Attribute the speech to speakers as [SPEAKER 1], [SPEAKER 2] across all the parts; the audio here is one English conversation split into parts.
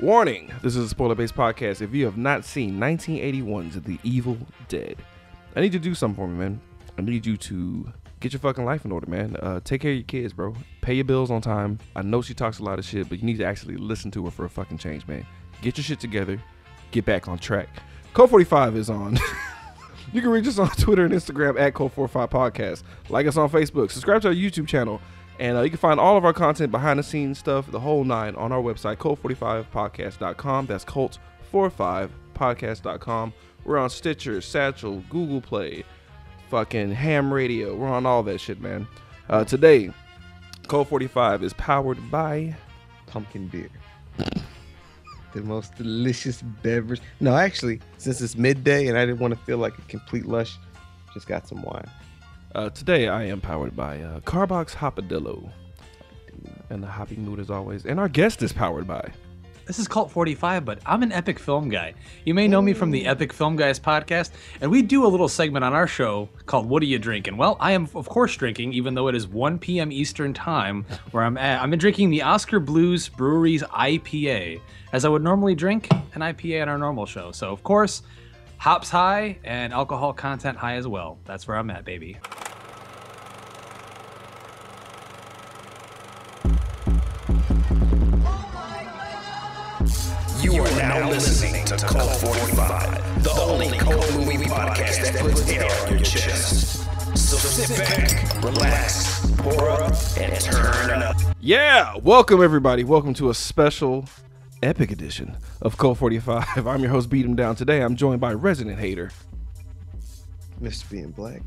[SPEAKER 1] Warning this is a spoiler based podcast. If you have not seen 1981's The Evil Dead, I need you to do something for me, man. I need you to get your fucking life in order, man. Uh, take care of your kids, bro. Pay your bills on time. I know she talks a lot of shit, but you need to actually listen to her for a fucking change, man. Get your shit together. Get back on track. Cult 45 is on. you can reach us on Twitter and Instagram at Cult 45 Podcast. Like us on Facebook. Subscribe to our YouTube channel. And uh, you can find all of our content, behind the scenes stuff, the whole nine on our website, cult45podcast.com. That's cult45podcast.com. We're on Stitcher, Satchel, Google Play, fucking ham radio. We're on all that shit, man. Uh, today, Cult 45 is powered by
[SPEAKER 2] pumpkin beer. the most delicious beverage. No, actually, since it's midday and I didn't want to feel like a complete lush, just got some wine.
[SPEAKER 1] Uh, today I am powered by uh, Karbach Hopadillo. And the hoppy mood as always. And our guest is powered by.
[SPEAKER 3] This is Cult 45, but I'm an epic film guy. You may know me from the Epic Film Guys podcast, and we do a little segment on our show called What Are You Drinking? Well, I am, of course, drinking, even though it is 1 p.m. Eastern Time, where I'm at. I'm drinking the Oskar Blues Brewery's IPA, as I would normally drink an IPA on our normal show. So, of course, hops high and alcohol content high as well. That's where I'm at, baby.
[SPEAKER 4] You are now listening to Cult 45, the only cult movie podcast that puts air on your chest. So sit back, relax, pour up, and turn up.
[SPEAKER 1] Yeah, welcome everybody. Welcome to a special epic edition of Cult 45. I'm your host, Beat 'em Down. Today I'm joined by Resident Hater.
[SPEAKER 2] Mr. Being Black.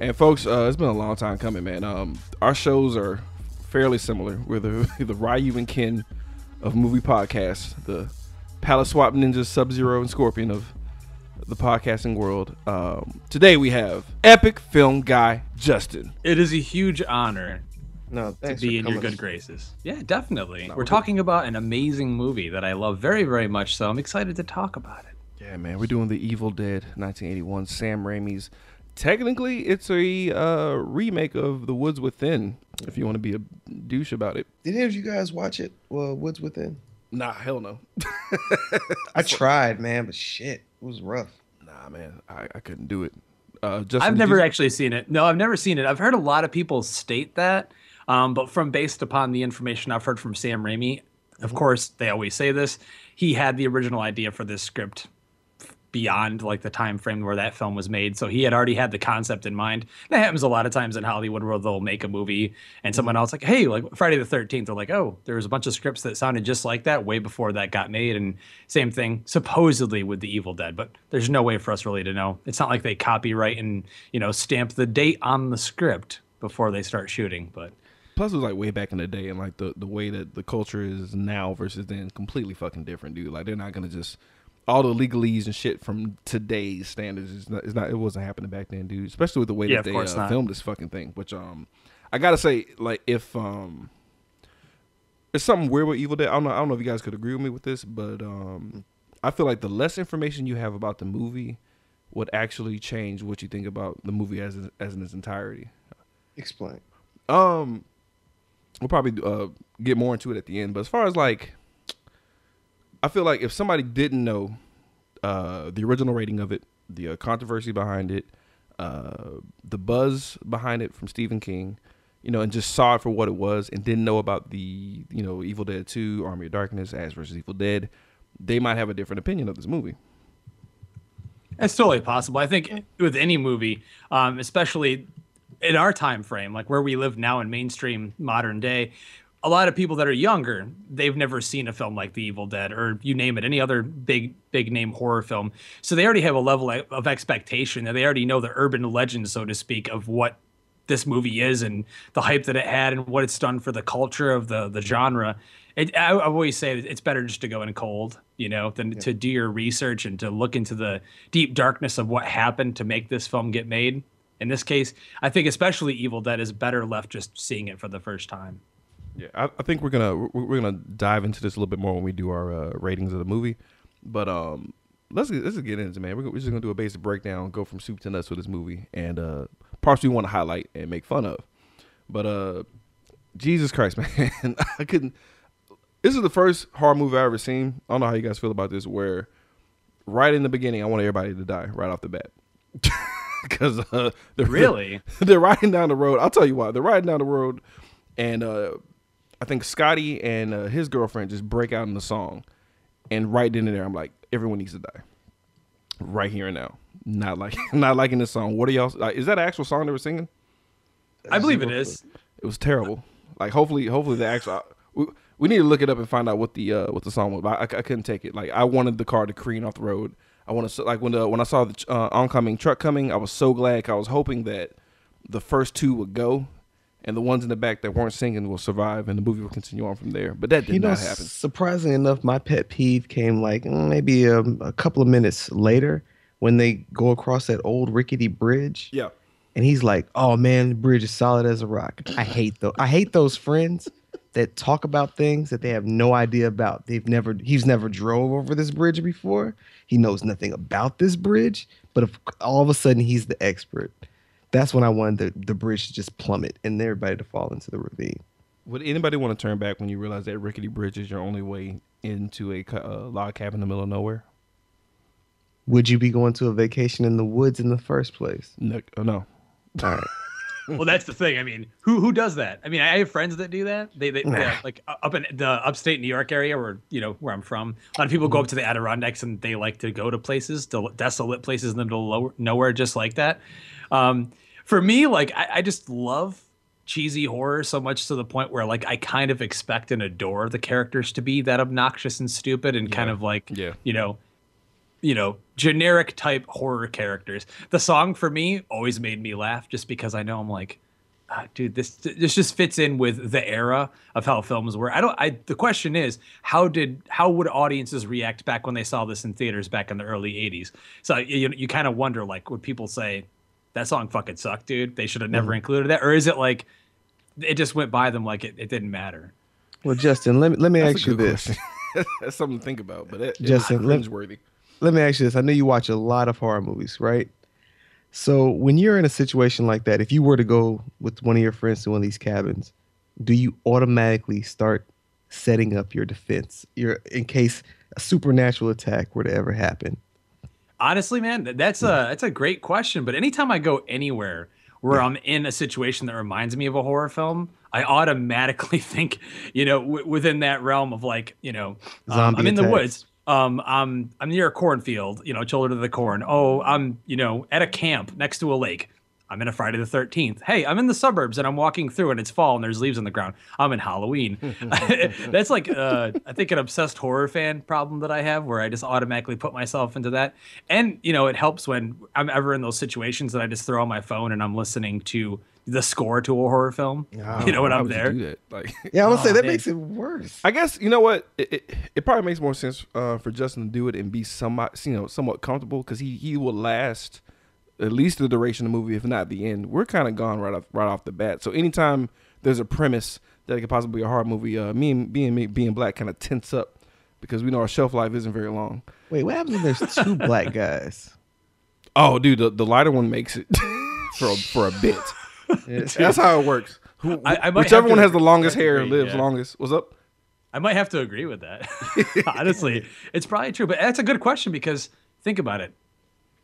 [SPEAKER 1] And folks, uh, it's been a long time coming, man. Um, our shows are fairly similar. We're the, the Ryu and Ken of movie podcasts, the Palette Swap Ninjas, Sub Zero, and Scorpion of the podcasting world. Um, today we have epic film guy Justin.
[SPEAKER 3] It is a huge honor
[SPEAKER 2] No,
[SPEAKER 3] to be in your good graces. Yeah, definitely.
[SPEAKER 1] No,
[SPEAKER 3] We're
[SPEAKER 1] we're
[SPEAKER 3] talking about an amazing movie that I love very, very much, so I'm excited to talk about it.
[SPEAKER 1] Yeah, man, we're doing the Evil Dead 1981, Sam Raimi's. Technically, it's a uh, remake of The Woods Within. If you want to be a douche about it.
[SPEAKER 2] Did any of you guys watch it? Well, Woods Within.
[SPEAKER 1] Nah, hell no.
[SPEAKER 2] I tried, man, but shit, it was rough.
[SPEAKER 1] nah, man, I, I couldn't do it. Uh, Justin,
[SPEAKER 3] I've never
[SPEAKER 1] you-
[SPEAKER 3] actually seen it. No, I've never seen it. I've heard a lot of people state that, um, but from based upon the information I've heard from Sam Raimi, of course they always say this. He had the original idea for this script beyond like the time frame where that film was made, so he had already had the concept in mind. That happens a lot of times in Hollywood where they'll make a movie and someone mm-hmm. else like, hey, like Friday the Thirteenth, they're like, oh, there was a bunch of scripts that sounded just like that way before that got made, and same thing supposedly with the Evil Dead, but there's no way for us really to know. It's not like they copyright and you know stamp the date on the script before they start shooting, but.
[SPEAKER 1] Plus, it was like way back in the day, and like the, the way that the culture is now versus then, completely fucking different, dude. Like they're not gonna just all the legalese and shit from today's standards is not, not, it wasn't happening back then, dude. Especially with the way
[SPEAKER 3] Yeah,
[SPEAKER 1] that they uh, filmed this fucking thing. Which um, I gotta say, like if um, it's something weird with Evil Dead. I don't know. I don't know if you guys could agree with me with this, but um, I feel like the less information you have about the movie would actually change what you think about the movie as as in its entirety.
[SPEAKER 2] Explain.
[SPEAKER 1] Um, we'll probably uh get more into it at the end. But as far as like, I feel like if somebody didn't know uh the original rating of it, the uh, controversy behind it, uh the buzz behind it from Stephen King, you know, and just saw it for what it was, and didn't know about the you know Evil Dead Two, Army of Darkness, Ash versus Evil Dead, they might have a different opinion of this movie.
[SPEAKER 3] It's totally possible. I think with any movie, um, especially in our time frame, like where we live now in mainstream modern day, a lot of people that are younger, they've never seen a film like The Evil Dead or you name it, any other big big name horror film. So they already have a level of expectation that they already know the urban legend, so to speak, of what this movie is and the hype that it had and what it's done for the culture of the the genre. It, I, I always say it's better just to go in cold, you know, than to do your research and to look into the deep darkness of what happened to make this film get made. In this case, I think especially Evil Dead is better left just seeing it for the first time.
[SPEAKER 1] Yeah, I, I think we're gonna we're, gonna dive into this a little bit more when we do our uh, ratings of the movie. But um, let's get, let's just get into it, man. We're, we're just gonna do a basic breakdown, go from soup to nuts with this movie, and uh, parts we want to highlight and make fun of. But uh, Jesus Christ, man, I couldn't. This is the first horror movie I've ever seen. I don't know how you guys feel about this. Where right in the beginning, I want everybody to die right off the bat. Because uh, they're
[SPEAKER 3] Really?
[SPEAKER 1] they're riding down the road. I'll tell you why. They're riding down the road, and uh, I think Scotty and uh, his girlfriend just break out in the song, and right then and there, I'm like, everyone needs to die, right here and now. Not like not liking this song. What are y'all? Like, is that an actual song they were singing?
[SPEAKER 3] I believe it is.
[SPEAKER 1] It was terrible. Like hopefully, hopefully the actual. We, we need to look it up and find out what the uh, what the song was. But I, I couldn't take it. Like I wanted the car to careen off the road. I want to like when the when I saw the uh, oncoming truck coming, I was so glad. I was hoping that the first two would go, and the ones in the back that weren't singing will survive, and the movie will continue on from there. But that did
[SPEAKER 2] You know,
[SPEAKER 1] not happen.
[SPEAKER 2] surprisingly enough, my pet peeve came like mm, maybe um, a couple of minutes later when they go across that old rickety bridge.
[SPEAKER 1] Yeah.
[SPEAKER 2] and he's like, "Oh man, the bridge is solid as a rock." I hate those. I hate those friends that talk about things that they have no idea about. They've never. He's never drove over this bridge before. He knows nothing about this bridge, but if all of a sudden he's the expert, that's when I wanted the, the bridge to just plummet and everybody to fall into the ravine.
[SPEAKER 1] Would anybody want to turn back when you realize that rickety bridge is your only way into a uh, log cabin in the middle of nowhere?
[SPEAKER 2] Would you be going to a vacation in the woods in the first place?
[SPEAKER 1] No, oh, no.
[SPEAKER 2] All right.
[SPEAKER 3] well, that's the thing. I mean, who who does that? I mean, I have friends that do that. They they, they like up in the upstate New York area, where you know where I'm from. A lot of people go up to the Adirondacks and they like to go to places, to desolate places in the middle of nowhere, just like that. Um, for me, like I, I just love cheesy horror so much to the point where like I kind of expect and adore the characters to be that obnoxious and stupid and kind of like
[SPEAKER 1] Yeah.
[SPEAKER 3] you know you know, generic type horror characters. The song for me always made me laugh just because I know I'm like, ah, dude, this this just fits in with the era of how films were. I don't. I the question is, how did how would audiences react back when they saw this in theaters back in the early '80s? So you you kind of wonder like, would people say that song fucking sucked, dude? They should have never mm. included that, or is it like it just went by them like it, it didn't matter?
[SPEAKER 2] Well, Justin, let me let me
[SPEAKER 1] That's
[SPEAKER 2] ask you this.
[SPEAKER 1] That's something to think about. But it,
[SPEAKER 2] Justin,
[SPEAKER 1] it's
[SPEAKER 2] let- let me ask you this. I know you watch a lot of horror movies, right? So when you're in a situation like that, if you were to go with one of your friends to one of these cabins, do you automatically start setting up your defense? Your in case a supernatural attack were to ever happen.
[SPEAKER 3] Honestly, man, that's a that's a great question. But anytime I go anywhere where I'm in a situation that reminds me of a horror film, I automatically think, you know, w- within that realm of like, you know, um, I'm in the woods. Um, I'm I'm near a cornfield. You know, children of the corn. Oh, I'm you know at a camp next to a lake. I'm in a Friday the 13th. Hey, I'm in the suburbs and I'm walking through and it's fall and there's leaves on the ground. I'm in Halloween. That's like, uh, I think, an obsessed horror fan problem that I have where I just automatically put myself into that. And, you know, it helps when I'm ever in those situations that I just throw on my phone and I'm listening to the score to a horror film. you know, when I'm
[SPEAKER 1] would
[SPEAKER 3] there.
[SPEAKER 1] do that? Like,
[SPEAKER 2] Yeah, I would say
[SPEAKER 3] Oh,
[SPEAKER 2] that
[SPEAKER 3] man.
[SPEAKER 2] makes it worse.
[SPEAKER 1] I guess you know what it, it, it probably makes more sense uh, for Justin to do it and be somewhat you know somewhat comfortable because he he will last at least the duration of the movie if not the end. We're kind of gone right off right off the bat. So anytime there's a premise that it could possibly be a horror movie, uh, me and being me being black kind of tense up because we know our shelf life isn't very long.
[SPEAKER 2] Wait, what happens if there's two black guys?
[SPEAKER 1] Oh, dude, the, the lighter one makes it for a, for a bit. That's how it works. Who,
[SPEAKER 3] I- I
[SPEAKER 1] whichever one has the longest hair
[SPEAKER 3] agree,
[SPEAKER 1] lives
[SPEAKER 3] yeah.
[SPEAKER 1] longest. What's up?
[SPEAKER 3] I might have to agree with that. Honestly, it's probably true, but that's a good question because think about it.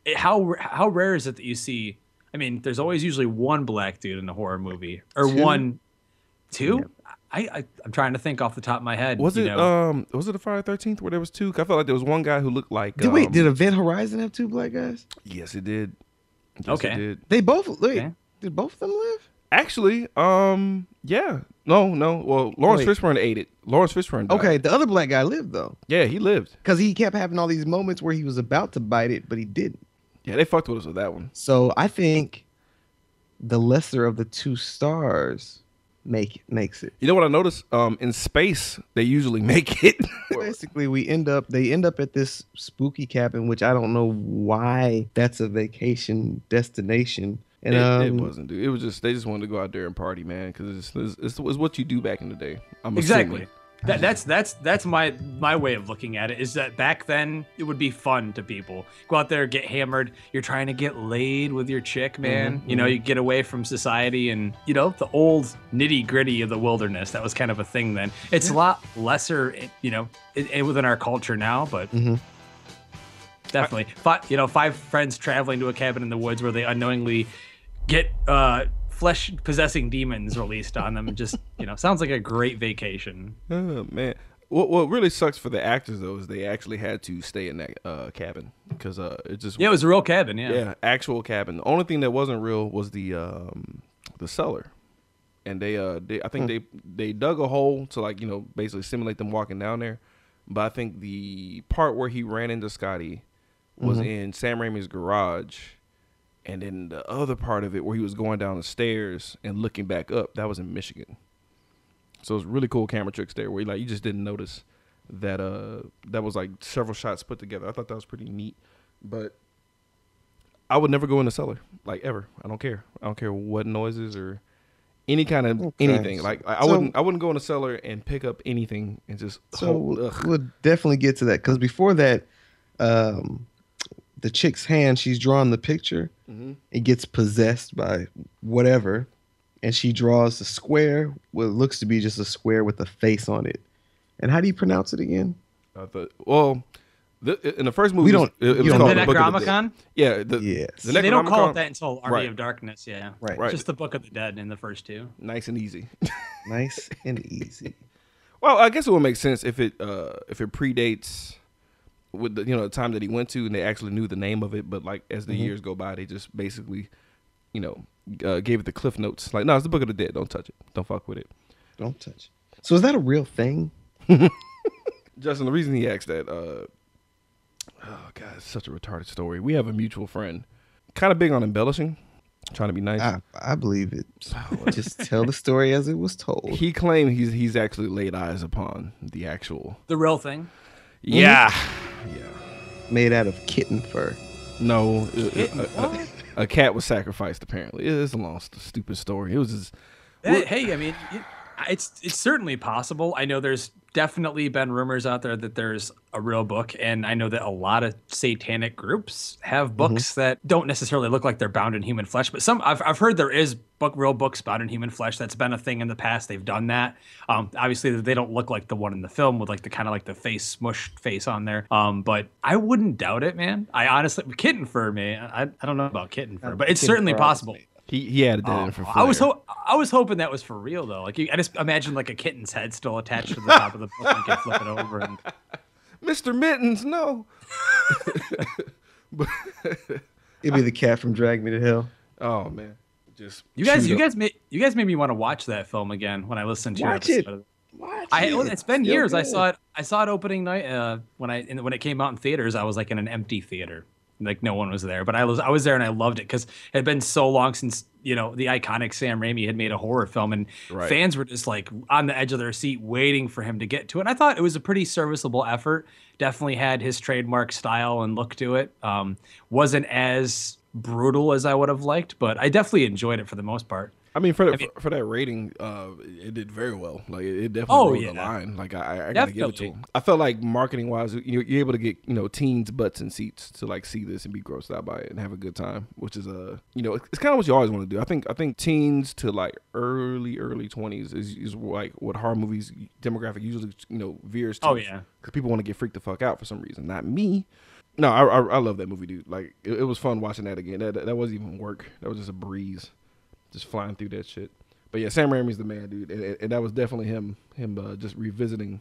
[SPEAKER 3] It. How how rare is it that you see? I mean, there's always usually one black dude in a horror movie, or
[SPEAKER 2] Two?
[SPEAKER 3] one, two. I, I I'm trying to think off the top of my head.
[SPEAKER 1] Was
[SPEAKER 3] you
[SPEAKER 1] it
[SPEAKER 3] know.
[SPEAKER 1] um was it the Friday Thirteenth where there was two? I felt like there was one guy who looked like.
[SPEAKER 2] Did, wait,
[SPEAKER 1] um,
[SPEAKER 2] did Event Horizon have two black guys?
[SPEAKER 1] yes, it did. Yes,
[SPEAKER 3] Okay.
[SPEAKER 1] it did.
[SPEAKER 2] They both wait.
[SPEAKER 3] Okay.
[SPEAKER 2] Did both of them live?
[SPEAKER 1] Actually, um, yeah, no, no. Well, Laurence
[SPEAKER 2] Wait.
[SPEAKER 1] Fishburne ate it. Laurence Fishburne. Died.
[SPEAKER 2] Okay, the other black guy lived though,
[SPEAKER 1] Yeah, he lived.
[SPEAKER 2] because he kept having all these moments where he was about to bite it, but he didn't.
[SPEAKER 1] Yeah, they fucked with us with that one.
[SPEAKER 2] So I think the lesser of the two stars make makes it.
[SPEAKER 1] You know what I noticed? Um, in space, they usually make it.
[SPEAKER 2] Basically, we end up they end up at this spooky cabin, which I don't know why that's a vacation destination. And
[SPEAKER 1] it,
[SPEAKER 2] um,
[SPEAKER 1] it wasn't, dude. It was just they just wanted to go out there and party, man, because it's, it's, it's, it's what you do back in the day. I'm
[SPEAKER 3] Exactly.
[SPEAKER 1] assuming.
[SPEAKER 3] That, that's that's that's my my way of looking at it. Is that back then it would be fun to people go out there get hammered. You're trying to get laid with your chick, man.
[SPEAKER 2] Mm-hmm,
[SPEAKER 3] you know, you get away from society and you know the old nitty gritty of the wilderness. That was kind of a thing then. It's a lot lesser, you know, i i- within our culture now, but.
[SPEAKER 2] Mhm.
[SPEAKER 3] Definitely, five, you know, five friends traveling to a cabin in the woods where they unknowingly get uh, flesh possessing demons released on them. Just you know, sounds like a great vacation.
[SPEAKER 1] Oh man. What what really sucks for the actors though is they actually had to stay in that uh, cabin because uh, it just
[SPEAKER 3] Yeah, it was a real cabin. Yeah.
[SPEAKER 1] yeah actual cabin. The only thing that wasn't real was the um, the cellar, and they uh they, I think they they dug a hole to like you know basically simulate them walking down there, but I think the part where he ran into Scotty was in Sam Raimi's garage, and then the other part of it where he was going down the stairs and looking back up that was in Michigan. So it's really cool camera tricks there where you like you just didn't notice that uh that was like several shots put together. I thought that was pretty neat. But I would never go in the cellar, like ever. I don't care. I don't care what noises or any kind of
[SPEAKER 2] Okay.
[SPEAKER 1] anything. Like I, I
[SPEAKER 2] So-
[SPEAKER 1] wouldn't I wouldn't go in the cellar and pick up anything and just
[SPEAKER 2] So
[SPEAKER 1] ugh.
[SPEAKER 2] we'll definitely get to that because before that, um, the chick's hand, she's drawing the picture.
[SPEAKER 1] Mhm.
[SPEAKER 2] It gets possessed by whatever, and she draws a square. What looks to be just a square with a face on it. And how do you pronounce it again?
[SPEAKER 1] I thought, well, the, in the first movie,
[SPEAKER 2] We don't-
[SPEAKER 1] It, it was
[SPEAKER 2] don't
[SPEAKER 1] called
[SPEAKER 2] know
[SPEAKER 1] the Book the
[SPEAKER 3] Necronomicon?
[SPEAKER 1] Yeah, the,
[SPEAKER 2] Yes.
[SPEAKER 1] the
[SPEAKER 3] they don't call it that until Army
[SPEAKER 1] Right.
[SPEAKER 3] of Darkness. Yeah.
[SPEAKER 2] Right.
[SPEAKER 1] Right.
[SPEAKER 3] Just the Book of the Dead in the first two.
[SPEAKER 1] Nice and easy.
[SPEAKER 2] Nice and easy.
[SPEAKER 1] Well, I guess it would make sense if it uh if it predates with the you know the time that he went to and they actually knew the name of it, but like as the
[SPEAKER 2] Mm-hmm.
[SPEAKER 1] years go by, they just basically, you know, uh, gave it the cliff notes. Like, no, it's the Book of the Dead. Don't touch it. Don't fuck with it.
[SPEAKER 2] Don't touch. So is that a real thing?
[SPEAKER 1] Justin, the reason he asked that, uh, oh god, it's such a retarded story. We have a mutual friend, kind of big on embellishing, trying to be nice.
[SPEAKER 2] I, I believe it. Just tell the story as it was told.
[SPEAKER 1] He claimed he's he's actually laid eyes upon the actual.
[SPEAKER 3] The real thing.
[SPEAKER 1] Yeah,
[SPEAKER 2] Mm-hmm.
[SPEAKER 1] yeah.
[SPEAKER 2] Made out of kitten fur.
[SPEAKER 1] No, a- a-
[SPEAKER 3] Kitten,
[SPEAKER 1] a, a cat was sacrificed. Apparently, it's a long, stupid story. It was just
[SPEAKER 3] Hey, hey, I mean, it, it's it's certainly possible. I know there's definitely been rumors out there that there's a real book, and I know that a lot of satanic groups have books that don't necessarily look like they're bound in human flesh. But some I've I've heard there is book real books bound in human flesh. That's been a thing in the past. They've done that. Um, obviously they don't look like the one in the film with like the kind of like the face smushed face on there. Um, but I wouldn't doubt it, man. I honestly kitten fur, me I I don't know about kitten fur, but it's certainly possible.
[SPEAKER 1] He he added that
[SPEAKER 3] Oh,
[SPEAKER 1] in for.
[SPEAKER 3] I was ho- I was hoping that was for real though. Like you, I just imagine like a kitten's head still attached to the top of the book. and You can flip it over. And
[SPEAKER 1] Mr. Mittens, no.
[SPEAKER 2] It'd be the cat from Drag Me to Hell.
[SPEAKER 1] Oh man, just
[SPEAKER 3] you guys, you
[SPEAKER 1] up.
[SPEAKER 3] guys made you guys made me want to watch that film again when I listened to your
[SPEAKER 2] Watch it.
[SPEAKER 3] episode.
[SPEAKER 2] Watch
[SPEAKER 3] I
[SPEAKER 2] it.
[SPEAKER 3] It's been
[SPEAKER 2] still
[SPEAKER 3] years. I saw it. I saw it opening night uh, when I and when it came out in theaters. I was like in an empty theater, like no one was there. But I was I was there and I loved it because it had been so long since you know the iconic Sam Raimi had made a horror film, and
[SPEAKER 1] Right.
[SPEAKER 3] fans were just like on the edge of their seat waiting for him to get to it. And I thought it was a pretty serviceable effort. Definitely had his trademark style and look to it. Um, wasn't as brutal as I would have liked, but I definitely enjoyed it for the most part.
[SPEAKER 1] I mean, for,
[SPEAKER 3] I mean-
[SPEAKER 1] for for that rating, uh, it did very well. Like it, it definitely
[SPEAKER 3] Oh,
[SPEAKER 1] rode the line. Like I, I gotta give it to him. I felt like marketing wise, you're, you're able to get you know teens butts and seats to like see this and be grossed out by it and have a good time, which is uh you know it's, kind of what you always want to do. I think I think teens to like early early twenties is, is like what horror movies demographic usually you know veers to.
[SPEAKER 3] Oh, yeah.
[SPEAKER 1] because people want to get freaked the fuck out for some reason. Not me. No, I, I, I love that movie, dude. Like it, it was fun watching that again. That, that that wasn't even work. That was just a breeze, just flying through that shit. But yeah, Sam Raimi's the man, dude, and, and- and that was definitely him. Him uh, just revisiting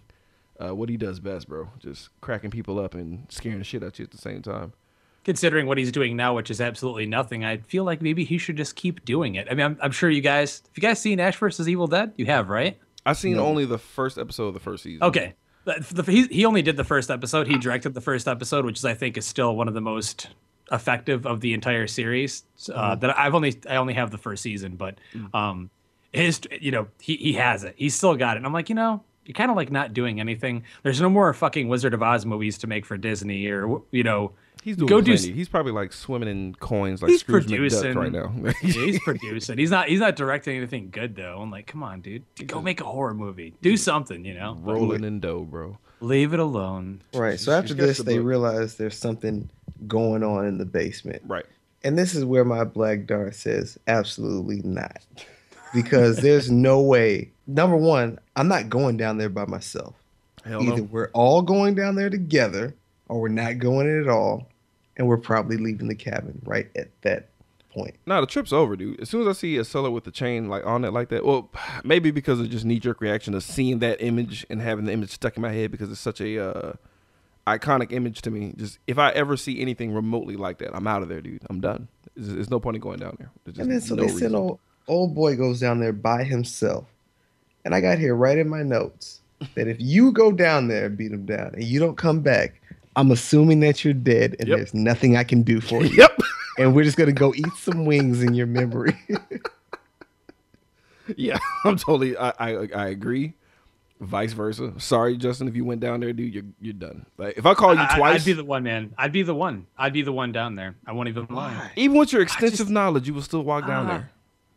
[SPEAKER 1] uh, what he does best, bro. Just cracking people up and scaring the shit out you at the same time.
[SPEAKER 3] considering what he's doing now, which is absolutely nothing, I feel like maybe he should just keep doing it. I mean, I'm, I'm sure you guys, have you guys seen Ash versus Evil Dead? You have, right?
[SPEAKER 1] I've seen only the first episode of the first season.
[SPEAKER 3] Okay. The- he, he only did the first episode. He directed the first episode, which is, I think, is still one of the most effective of the entire series. Uh, That I've only I only have the first season, but um, his you know he he has it. He's still got it. And I'm like, you know, you're kind of like not doing anything. There's no more fucking Wizard of Oz movies to make for Disney or you know.
[SPEAKER 1] He's doing
[SPEAKER 3] Go do
[SPEAKER 1] plenty.
[SPEAKER 3] s-
[SPEAKER 1] He's probably like swimming in coins like
[SPEAKER 3] He's
[SPEAKER 1] Scrooge
[SPEAKER 3] producing.
[SPEAKER 1] McDuck right now.
[SPEAKER 3] Yeah, he's producing. He's not. He's not directing anything good though. I'm like, come on, dude, go make a horror movie. Do something, you know.
[SPEAKER 1] Rolling in dough, bro.
[SPEAKER 3] Leave it alone.
[SPEAKER 2] Right. So after this,
[SPEAKER 1] the
[SPEAKER 2] they
[SPEAKER 1] book.
[SPEAKER 2] realize there's something going on in the basement.
[SPEAKER 1] Right.
[SPEAKER 2] And this is where my black dart says absolutely not. Because there's no way. Number one, I'm not going down there by myself.
[SPEAKER 1] Hell
[SPEAKER 2] Either
[SPEAKER 1] no.
[SPEAKER 2] we're all going down there together or we're not going at all. And we're probably leaving the cabin right at that point.
[SPEAKER 1] Nah, the trip's over, dude. As soon as I see a cellar with the chain like on it like that, well, maybe because of just knee jerk reaction of seeing that image and having the image stuck in my head because it's such a uh, iconic image to me. Just if I ever see anything remotely like that, I'm out of there, dude. I'm done. There's, there's no point in going down there.
[SPEAKER 2] And then so
[SPEAKER 1] no
[SPEAKER 2] they send old, old boy goes down there by himself. And I got here right in my notes that if you go down there and beat him down and you don't come back, I'm assuming that you're dead and
[SPEAKER 1] Yep.
[SPEAKER 2] there's nothing I can do for you.
[SPEAKER 1] Yep.
[SPEAKER 2] And we're just gonna go eat some wings in your memory.
[SPEAKER 1] yeah, I'm totally. I, I I agree. Vice versa. Sorry, Justin, if you went down there, dude, you're you're done. Like if I call you
[SPEAKER 3] I-
[SPEAKER 1] twice,
[SPEAKER 3] I'd be the one, man. I'd be the one. I'd be the one down there. I won't even lie.
[SPEAKER 1] even with your extensive
[SPEAKER 3] just-
[SPEAKER 1] knowledge, you will still walk down
[SPEAKER 3] Ah.
[SPEAKER 1] there.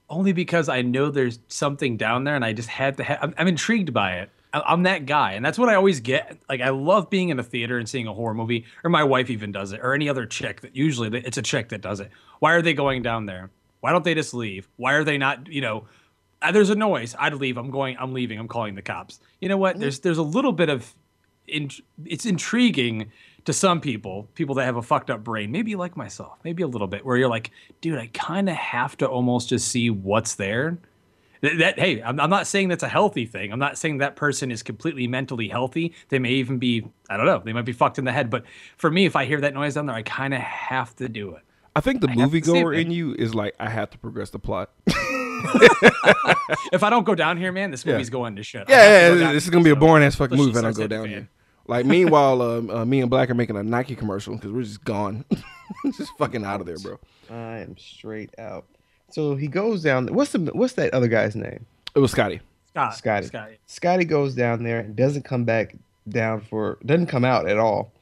[SPEAKER 3] Only because I know there's something down there, and I just had to. Ha- I'm, I'm intrigued by it. I- I'm that guy, and that's what I always get. Like I love being in a theater and seeing a horror movie, or my wife even does it, or any other chick that usually it's a chick that does it. Why are they going down there? Why don't they just leave? Why are they not? You know, uh, there's a noise. I'd leave. I'm going. I'm leaving. I'm calling the cops. You know what? Mm-hmm. There's there's a little bit of, in, it's intriguing to some people, people that have a fucked up brain, maybe like myself, maybe a little bit, where you're like, dude, I kind of have to almost just see what's there. That, that hey, I'm, I'm not saying that's a healthy thing. I'm not saying that person is completely mentally healthy. They may even be, I don't know, they might be fucked in the head. But for me, if I hear that noise down there, I kind of have to do it.
[SPEAKER 1] I think the
[SPEAKER 3] I have to see it,
[SPEAKER 1] moviegoer in you is like, I have to progress the plot.
[SPEAKER 3] If I don't go down here, man, this
[SPEAKER 1] Yeah.
[SPEAKER 3] movie's going to shit. I
[SPEAKER 1] Yeah,
[SPEAKER 3] to
[SPEAKER 1] yeah,
[SPEAKER 3] go
[SPEAKER 1] this is gonna be a boring ass fucking movie if I don't go down here. Like meanwhile, um, uh, me and Black are making a Nike commercial because we're just gone, just fucking out of there, bro.
[SPEAKER 2] I am straight out. So he goes down. What's the what's that other guy's name?
[SPEAKER 1] It was Scotty.
[SPEAKER 3] Scott,
[SPEAKER 2] Scotty.
[SPEAKER 3] Scotty.
[SPEAKER 2] Scotty goes down there and doesn't come back down for doesn't come out at all.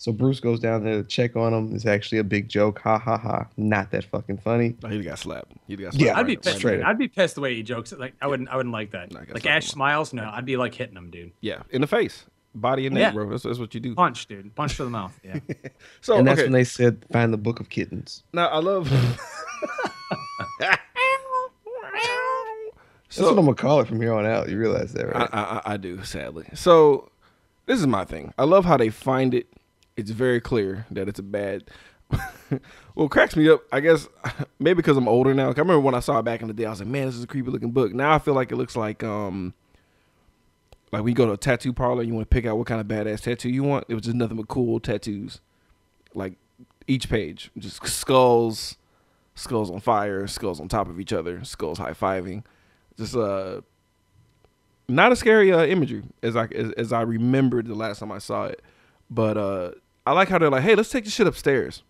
[SPEAKER 2] So Bruce goes down there to check on him. It's actually a big joke. Ha ha ha. Not that fucking funny.
[SPEAKER 1] Oh, he got slapped. He got slapped.
[SPEAKER 2] Yeah,
[SPEAKER 3] I'd be
[SPEAKER 1] right-
[SPEAKER 3] pissed.
[SPEAKER 2] straight
[SPEAKER 3] I'd be pissed the way he jokes. Like I wouldn't. I wouldn't like that.
[SPEAKER 1] Nah, I guess
[SPEAKER 3] like Ash smiles. No, I'd be like hitting him, dude.
[SPEAKER 1] Yeah, in the face, body and neck,
[SPEAKER 3] Yeah.
[SPEAKER 1] bro. That's, that's what you do.
[SPEAKER 3] Punch, dude. Punch to the mouth. Yeah.
[SPEAKER 1] So
[SPEAKER 2] and that's
[SPEAKER 1] okay,
[SPEAKER 2] when they said find the book of kittens.
[SPEAKER 1] now I love.
[SPEAKER 2] That's what I'm gonna call it from here on out. You realize that, right?
[SPEAKER 1] I, I- I do, sadly. So this is my thing. I love how they find it. It's very clear that it's a bad. well, cracks me up. I guess maybe because I'm older now. 'Cause I remember when I saw it back in the day, I was like, "Man, this is a creepy looking book." Now I feel like it looks like um, like when you go to a tattoo parlor, you want to pick out what kind of badass tattoo you want. It was just nothing but cool tattoos, like each page, just skulls, skulls on fire, skulls on top of each other, skulls high fiving, just uh not a scary uh, imagery as I as, as I remembered the last time I saw it, but uh, I like how they're like, hey, let's take this shit upstairs,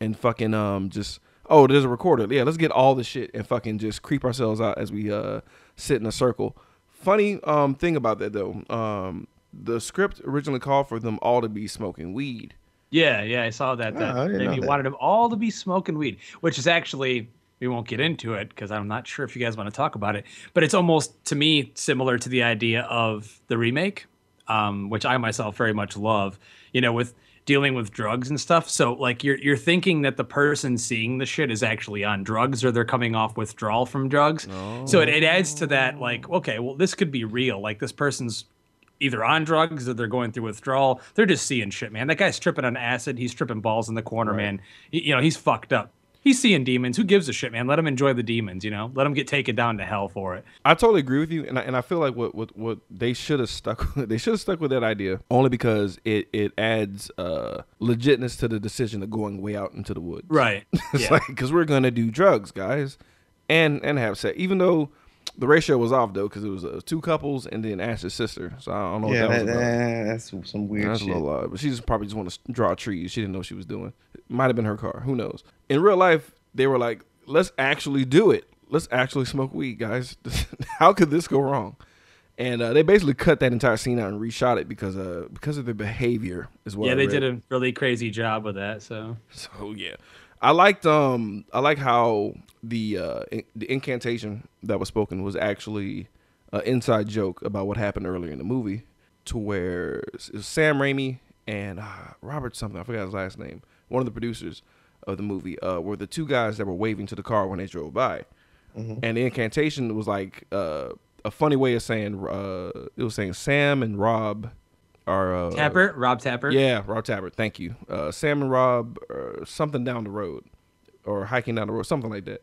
[SPEAKER 1] and fucking um just oh, there's a recorder, yeah, let's get all the shit and fucking just creep ourselves out as we uh sit in a circle. Funny um thing about that though, um the script originally called for them all to be smoking weed.
[SPEAKER 3] Yeah, yeah, I saw that. That
[SPEAKER 2] Oh, I
[SPEAKER 3] they wanted them all to be smoking weed, which is actually we won't get into it because I'm not sure if you guys want to talk about it. But it's almost to me similar to the idea of the remake, um, which I myself very much love. You know, with dealing with drugs and stuff. So like you're you're thinking that the person seeing the shit is actually on drugs or they're coming off withdrawal from drugs. So it, it adds to that like okay, well this could be real. Like this person's either on drugs or they're going through withdrawal. They're just seeing shit, man. That guy's tripping on acid. He's tripping balls in the corner, man. He- you know, he's fucked up. He's seeing demons. Who gives a shit, man? Let him enjoy the demons, you know? Let him get taken down to hell for it.
[SPEAKER 1] I totally agree with you, and I, and I feel like what what, what they should have stuck with, they should have stuck with that idea only because it it adds uh legitness to the decision of going way out into the woods.
[SPEAKER 3] Right.
[SPEAKER 1] it's
[SPEAKER 3] Yeah.
[SPEAKER 1] like because we're gonna do drugs, guys, and and have sex. Even though the ratio was off though, because it was uh, two couples and then Ash's sister. So I don't know
[SPEAKER 2] yeah,
[SPEAKER 1] what that,
[SPEAKER 2] that,
[SPEAKER 1] was about.
[SPEAKER 2] that's some weird
[SPEAKER 1] That's a little odd, but she just probably just want to draw trees. She didn't know what she was doing. Might have been her car. Who knows? In real life, they were like, "Let's actually do it. Let's actually smoke weed, guys. How could this go wrong?" and uh, they basically cut that entire scene out and reshot it because uh because of their behavior as well.
[SPEAKER 3] yeah, they did a really crazy job with that. So
[SPEAKER 1] So yeah, I liked um I like how the uh in- the incantation that was spoken was actually an inside joke about what happened earlier in the movie, to where it was Sam Raimi and uh, Robert something I forgot his last name, one of the producers of the movie, uh, were the two guys that were waving to the car when they drove by, and the incantation was like uh a funny way of saying uh it was saying Sam and Rob are uh,
[SPEAKER 3] Tapert, Rob Tapert.
[SPEAKER 1] yeah, Rob Tapert. Thank you. Uh, Sam and Rob, uh, something down the road, or hiking down the road, something like that.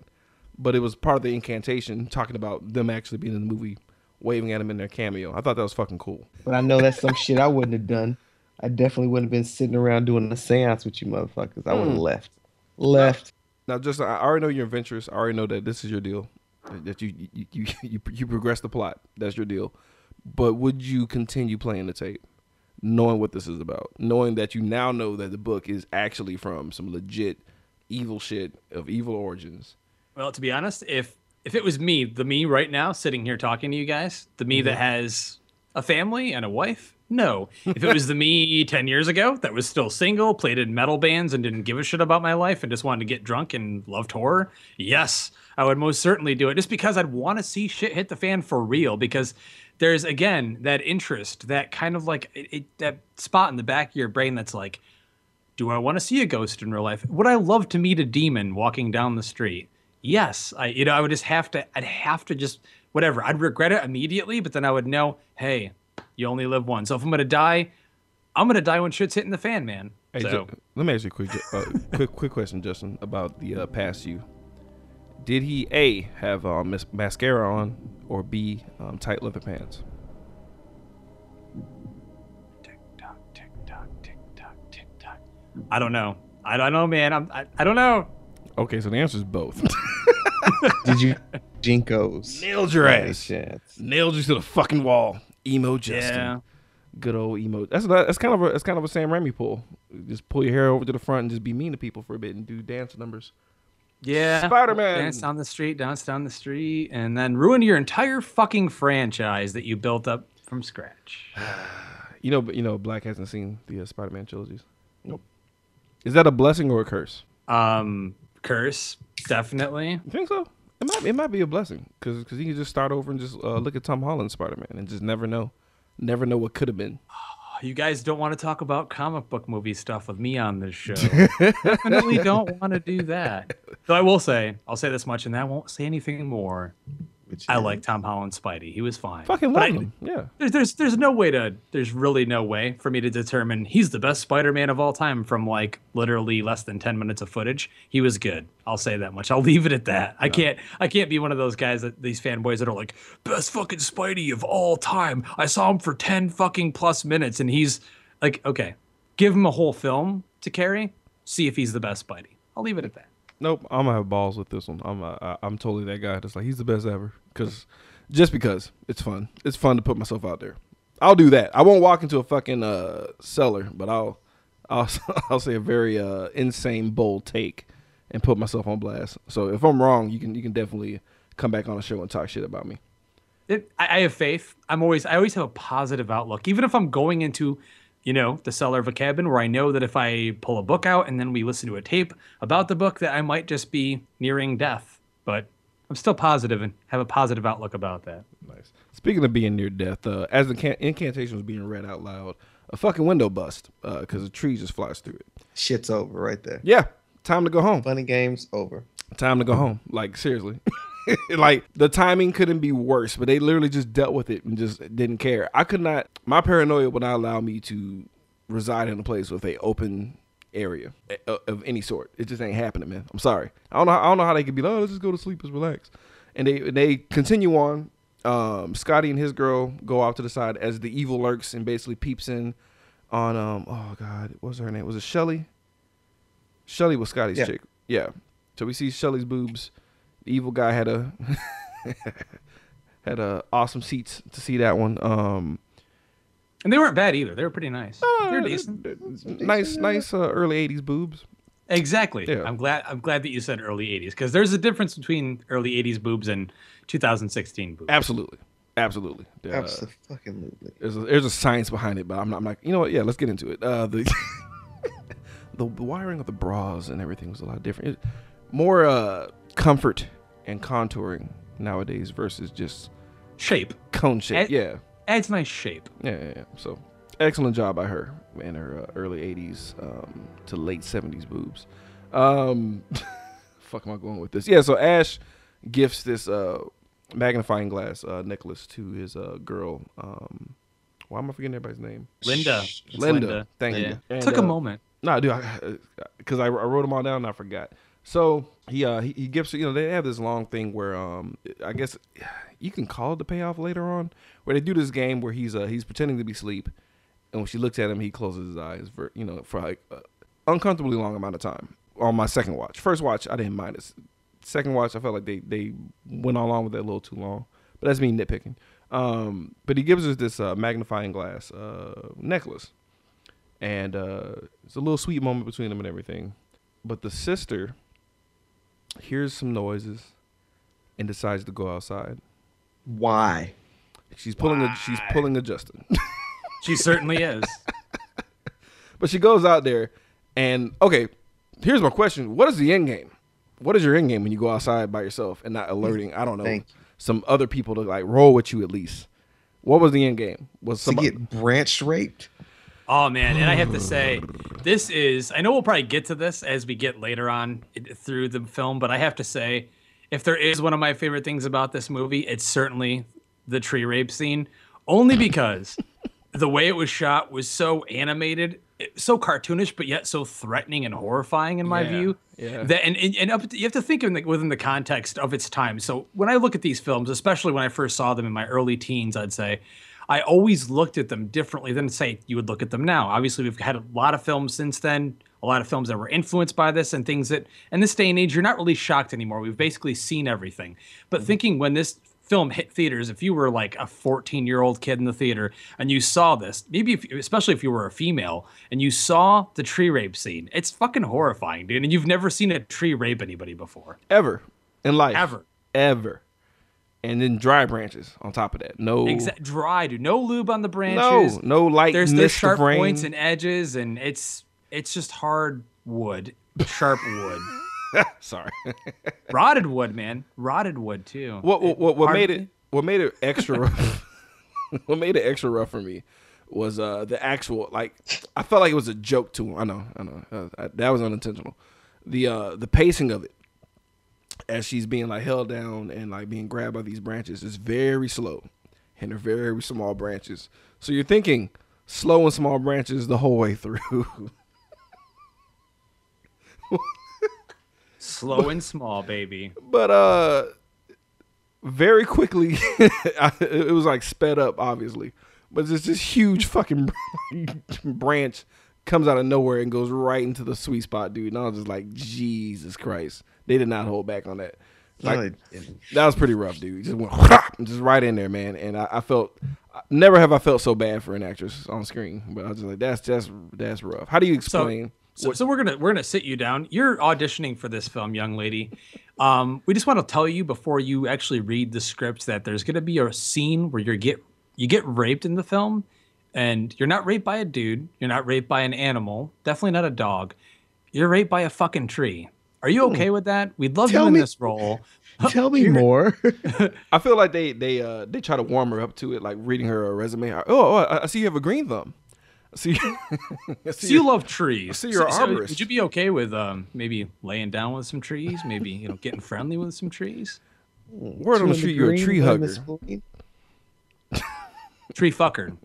[SPEAKER 1] But it was part of the incantation, talking about them actually being in the movie, waving at him in their cameo. I thought that was fucking cool.
[SPEAKER 2] But I know that's some shit I wouldn't have done. I definitely wouldn't have been sitting around doing a seance with you motherfuckers. I would have hmm. left. Left.
[SPEAKER 1] Now, just I already know you're adventurous. I already know that this is your deal. That you you you you, you progress the plot. That's your deal. But would you continue playing the tape, knowing what this is about, knowing that you now know that the book is actually from some legit evil shit of evil origins?
[SPEAKER 3] Well, to be honest, if if it was me, the me right now sitting here talking to you guys, the me that mm-hmm. has a family and a wife, no. If it was the me 10 years ago that was still single, played in metal bands and didn't give a shit about my life and just wanted to get drunk and loved horror, yes, I would most certainly do it just because I'd want to see shit hit the fan for real because there's again that interest, that kind of like it, it, that spot in the back of your brain that's like do I want to see a ghost in real life? Would I love to meet a demon walking down the street? Yes. I you know, I would just have to I'd have to just whatever. I'd regret it immediately, but then I would know, hey, you only live once. So if I'm gonna die, I'm gonna die when shit's hitting the fan, man.
[SPEAKER 1] Hey,
[SPEAKER 3] so
[SPEAKER 1] Ju- let me ask you a quick, uh, quick, quick question, Justin, about the uh, past you. Did he a have um, mas- mascara on, or b um, tight leather pants?
[SPEAKER 3] tick tock, tick tock, tick tock, tick tock. I don't know. I don't know, man. I'm I, I don't know.
[SPEAKER 1] Okay, so the answer is both.
[SPEAKER 2] Did you Jinkos?
[SPEAKER 1] Nailed your ass. Nailed you to the fucking wall. Emo Justin.
[SPEAKER 3] Yeah.
[SPEAKER 1] Good old emo. That's that's kind of a that's kind of a Sam Raimi pull. Just pull your hair over to the front and just be mean to people for a bit and do dance numbers.
[SPEAKER 3] Yeah.
[SPEAKER 1] Spider-Man.
[SPEAKER 3] Dance down the street, dance down the street, and then ruin your entire fucking franchise that you built up from scratch.
[SPEAKER 1] You know, but you know, Black hasn't seen the uh, Spider-Man trilogies. Nope. Is that a blessing or a curse?
[SPEAKER 3] Um, curse, definitely.
[SPEAKER 1] You think so? It might it might be a blessing because because you can just start over and just uh, look at Tom Holland Spider-Man and just never know, never know what could have been.
[SPEAKER 3] You guys don't want to talk about comic book movie stuff with me on this show. Definitely don't want to do that. Though I will say, I'll say this much, and I won't say anything more.
[SPEAKER 2] Which
[SPEAKER 3] I
[SPEAKER 2] is-
[SPEAKER 3] like Tom Holland Spidey. He was fine.
[SPEAKER 1] Fucking
[SPEAKER 3] But
[SPEAKER 1] love
[SPEAKER 3] I-
[SPEAKER 1] him. Yeah.
[SPEAKER 3] There's, there's there's no way to there's really no way for me to determine he's the best Spider-Man of all time from like literally less than 10 minutes of footage. He was good. I'll say that much. I'll leave it at that. I can't I can't be one of those guys that these fanboys that are like best fucking Spidey of all time. I saw him for 10 fucking plus minutes and he's like okay, give him a whole film to carry, see if he's the best Spidey. I'll leave it at that.
[SPEAKER 1] Nope, I'm gonna have balls with this one. I'm I'm totally that guy that's like he's the best ever because just because it's fun. It's fun to put myself out there. I'll do that. I won't walk into a fucking uh, cellar, but I'll I'll I'll say a very uh, insane bold take and put myself on blast. So if I'm wrong, you can you can definitely come back on the show and talk shit about me.
[SPEAKER 3] it, I have faith. I'm always I always have a positive outlook, even if I'm going into, you know, the cellar of a cabin where I know that if I pull a book out and then we listen to a tape about the book, that I might just be nearing death. But I'm still positive and have a positive outlook about that.
[SPEAKER 1] Nice. Speaking of being near death, uh, as the can- incantation was being read out loud, a fucking window bust because a tree just flies through it.
[SPEAKER 2] Shit's over right there.
[SPEAKER 1] Yeah, time to go home.
[SPEAKER 2] Funny games over.
[SPEAKER 1] time to go home. Like seriously. like the timing couldn't be worse, but they literally just dealt with it and just didn't care. I could not my paranoia would not allow me to reside in a place with a open area of, any sort. It just ain't happening, man. I'm sorry. I don't know I don't know how they could be like, oh, let's just go to sleep, let's relax. And they they continue on. Um, Scotty and his girl go off to the side as the evil lurks and basically peeps in on um oh god, what was her name? Was it Shelly? Shelly was Scotty's
[SPEAKER 2] Yeah.
[SPEAKER 1] chick. Yeah. So we see Shelly's boobs. The evil guy had a had a awesome seats to see that one. Um
[SPEAKER 3] And they weren't bad either. They were pretty nice. They're decent.
[SPEAKER 1] nice, nice uh, early '80s boobs.
[SPEAKER 3] Exactly.
[SPEAKER 1] Yeah.
[SPEAKER 3] I'm glad. I'm glad that you said early '80s because there's a difference between early '80s boobs and 2016 boobs.
[SPEAKER 1] Absolutely, Absolutely. Uh,
[SPEAKER 2] Absolutely.
[SPEAKER 1] there's a, there's a science behind it, but I'm not. I'm like, you know what? Yeah, let's get into it. Uh, the, the the wiring of the bras and everything was a lot different. It, more uh, comfort and contouring nowadays versus just
[SPEAKER 3] Shape
[SPEAKER 1] cone shape.
[SPEAKER 3] Ed-
[SPEAKER 1] yeah.
[SPEAKER 3] adds nice shape.
[SPEAKER 1] Yeah, yeah, yeah. So excellent job by her in her uh, early 80s um, to late 70s boobs. Um, fuck am I going with this? Yeah, so Ash gifts this uh, magnifying glass uh, necklace to his uh, girl. Um, why am I forgetting everybody's name?
[SPEAKER 3] Linda. It's
[SPEAKER 1] Linda. Thank
[SPEAKER 3] Yeah.
[SPEAKER 1] you. And,
[SPEAKER 3] Took a
[SPEAKER 1] uh,
[SPEAKER 3] moment.
[SPEAKER 1] No, dude, because I, I wrote them all down and I forgot. So he uh he, he gives you know they have this long thing where um I guess you can call it the payoff later on where they do this game where he's uh he's pretending to be asleep and when she looks at him he closes his eyes for you know for like uh, uncomfortably long amount of time on my second watch. First watch I didn't mind it. Second watch I felt like they they went along with it a little too long, but that's me nitpicking. Um, but he gives us this uh, magnifying glass uh, necklace and uh, it's a little sweet moment between them and everything. But the sister hears some noises and decides to go outside.
[SPEAKER 2] Why?
[SPEAKER 1] She's pulling a she's pulling a Justin,
[SPEAKER 3] She certainly is.
[SPEAKER 1] but she goes out there, and okay, here's my question: What is the end game? What is your end game when you go outside by yourself and not alerting? I don't know
[SPEAKER 2] Thank
[SPEAKER 1] some other people to like roll with you at least. What was the end game? Was
[SPEAKER 2] To get branch raped?
[SPEAKER 3] Oh man, and I have to say, this is. I know we'll probably get to this as we get later on through the film, but I have to say, if there is one of my favorite things about this movie, it's certainly the tree rape scene. Only because the way it was shot was so animated, so cartoonish, but yet so threatening and horrifying in my
[SPEAKER 1] Yeah,
[SPEAKER 3] view.
[SPEAKER 1] yeah.
[SPEAKER 3] That and and, up, you have to think in the, within the context of its time. So when I look at these films, especially when I first saw them in my early teens, I'd say. I always looked at them differently than say you would look at them now. Obviously, we've had a lot of films since then, a lot of films that were influenced by this and things that in this day and age you're not really shocked anymore. We've basically seen everything. But mm-hmm. thinking when this film hit theaters, if you were like a 14 year old kid in the theater and you saw this, maybe if, especially if you were a female and you saw the tree rape scene, it's fucking horrifying, dude. And you've never seen a tree rape anybody before.
[SPEAKER 1] ever in life
[SPEAKER 3] Ever.
[SPEAKER 1] ever, and then dry branches on top of that. No,
[SPEAKER 3] Exact dry, dude. No lube on the branches.
[SPEAKER 1] no, no light
[SPEAKER 3] there's there's sharp
[SPEAKER 1] rain.
[SPEAKER 3] points and edges, and it's it's just hard wood, sharp wood,
[SPEAKER 1] Sorry.
[SPEAKER 3] rotted wood, man, rotted wood too.
[SPEAKER 1] what what what, what made it what made it extra rough? what made it extra rough for me was uh the actual like I felt like it was a joke to him. I know, I know, uh, that was unintentional. The uh the pacing of it as she's being like held down and like being grabbed by these branches is very slow, and they're very small branches. So you're thinking slow and small branches the whole way through.
[SPEAKER 3] slow and small, baby.
[SPEAKER 1] but uh very quickly it was like sped up obviously but it's this huge fucking branch comes out of nowhere and goes right into the sweet spot dude and i was just like jesus christ they did not hold back on that like
[SPEAKER 2] No,
[SPEAKER 1] that was pretty rough dude just went just right in there man and i, I felt never have i felt so bad for an actress on screen but i was just like that's that's that's rough how do you
[SPEAKER 3] So,
[SPEAKER 1] explain
[SPEAKER 3] so, so we're gonna we're gonna sit you down. You're auditioning for this film, young lady. Um, we just want to tell you before you actually read the script that there's gonna be a scene where you get you get raped in the film, and you're not raped by a dude. You're not raped by an animal. Definitely not a dog. You're raped by a fucking tree. Are you okay with that? We'd love
[SPEAKER 2] Tell
[SPEAKER 3] you in
[SPEAKER 2] me-
[SPEAKER 3] this role.
[SPEAKER 2] Tell me more.
[SPEAKER 1] I feel like they they uh they try to warm her up to it, like reading her a resume. Oh, oh I, I see you have a green thumb. I see, I see
[SPEAKER 3] So you love trees.
[SPEAKER 1] see you're
[SPEAKER 3] So-
[SPEAKER 1] an
[SPEAKER 3] so
[SPEAKER 1] arborist.
[SPEAKER 3] Would you be okay with um, maybe laying down with some trees? Maybe you know getting friendly with some trees.
[SPEAKER 1] word on the street. You're a tree
[SPEAKER 2] one in the
[SPEAKER 1] hugger.
[SPEAKER 3] Tree fucker.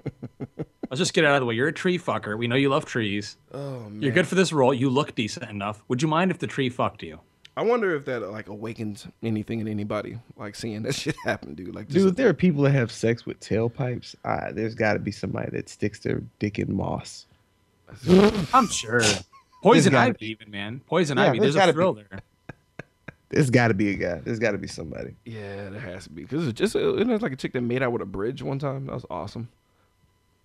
[SPEAKER 3] Let's just get it out of the way. You're a tree fucker. We know you love trees.
[SPEAKER 1] Oh man,
[SPEAKER 3] You're good for this role. You look decent enough. Would you mind if the tree fucked you?
[SPEAKER 1] I wonder if that like awakens anything in anybody, like seeing that shit happen, dude. Like,
[SPEAKER 2] Dude, if there are people that have sex with tailpipes, ah, there's got to be somebody that sticks their dick in moss.
[SPEAKER 3] I'm sure. Poison
[SPEAKER 2] gotta
[SPEAKER 3] ivy, even man. Poison
[SPEAKER 2] Yeah,
[SPEAKER 3] ivy.
[SPEAKER 2] there's
[SPEAKER 3] There's a
[SPEAKER 2] gotta
[SPEAKER 3] thrill
[SPEAKER 2] be.
[SPEAKER 3] there.
[SPEAKER 2] There's got to be a guy. There's got to be somebody.
[SPEAKER 1] yeah, there has to be because it's just it was like a chick that made out with a bridge one time. That was awesome.